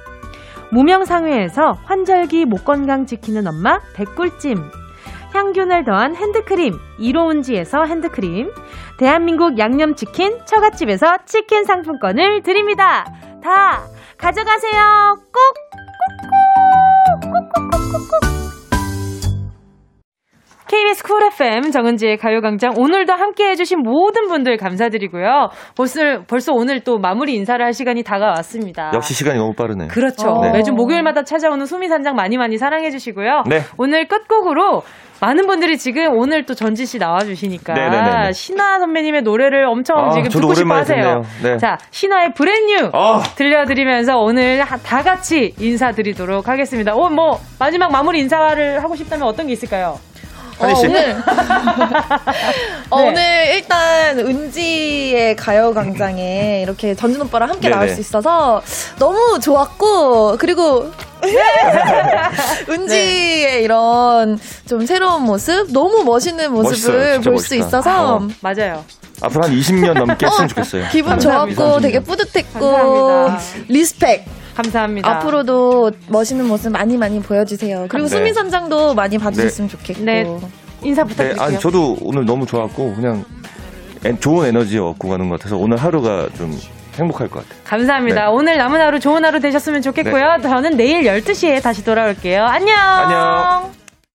무명상회에서 환절기 목 건강 지키는 엄마 백꿀찜. 향균을 더한 핸드크림 이로운지에서 핸드크림. 대한민국 양념치킨 처갓집에서 치킨 상품권을 드립니다. 다 가져가세요. 꼭! 꾹꾹꾹꾹꾹꾹! KBS 쿨 FM 정은지의 가요광장 오늘도 함께 해주신 모든 분들 감사드리고요. 벌써, 벌써 오늘 또 마무리 인사를 할 시간이 다가왔습니다. 역시 시간이 너무 빠르네요. 그렇죠. 네. 매주 목요일마다 찾아오는 소미산장 많이 많이 사랑해주시고요. 네. 오늘 끝곡으로 많은 분들이 지금 오늘 또 전지 씨 나와주시니까 네네네. 신화 선배님의 노래를 엄청 아, 지금 듣고 싶어 하세요. 네. 자, 신화의 브랜뉴 아. 들려드리면서 오늘 다 같이 인사드리도록 하겠습니다. 오, 뭐 마지막 마무리 인사를 하고 싶다면 어떤 게 있을까요? 어, 오늘 어, 네. 오늘 일단 은지의 가요 광장에 이렇게 전준 오빠랑 함께 네네. 나올 수 있어서 너무 좋았고 그리고 은지의 네. 이런 좀 새로운 모습, 너무 멋있는 모습을 볼 수 있어서 어. 맞아요. 앞으로 한 20년 넘게 했으면 좋겠어요. 기분 좋았고 되게 뿌듯했고 감사합니다. respect. 감사합니다. 앞으로도 멋있는 모습 많이 많이 보여주세요. 그리고 네. 수민 선장도 많이 봐주셨으면 네. 좋겠고. 네. 인사 부탁드릴게요. 네, 아니, 저도 오늘 너무 좋았고 그냥 좋은 에너지 얻고 가는 것 같아서 오늘 하루가 좀 행복할 것 같아요. 감사합니다. 네. 오늘 남은 하루 좋은 하루 되셨으면 좋겠고요. 네. 저는 내일 12시에 다시 돌아올게요. 안녕! 안녕!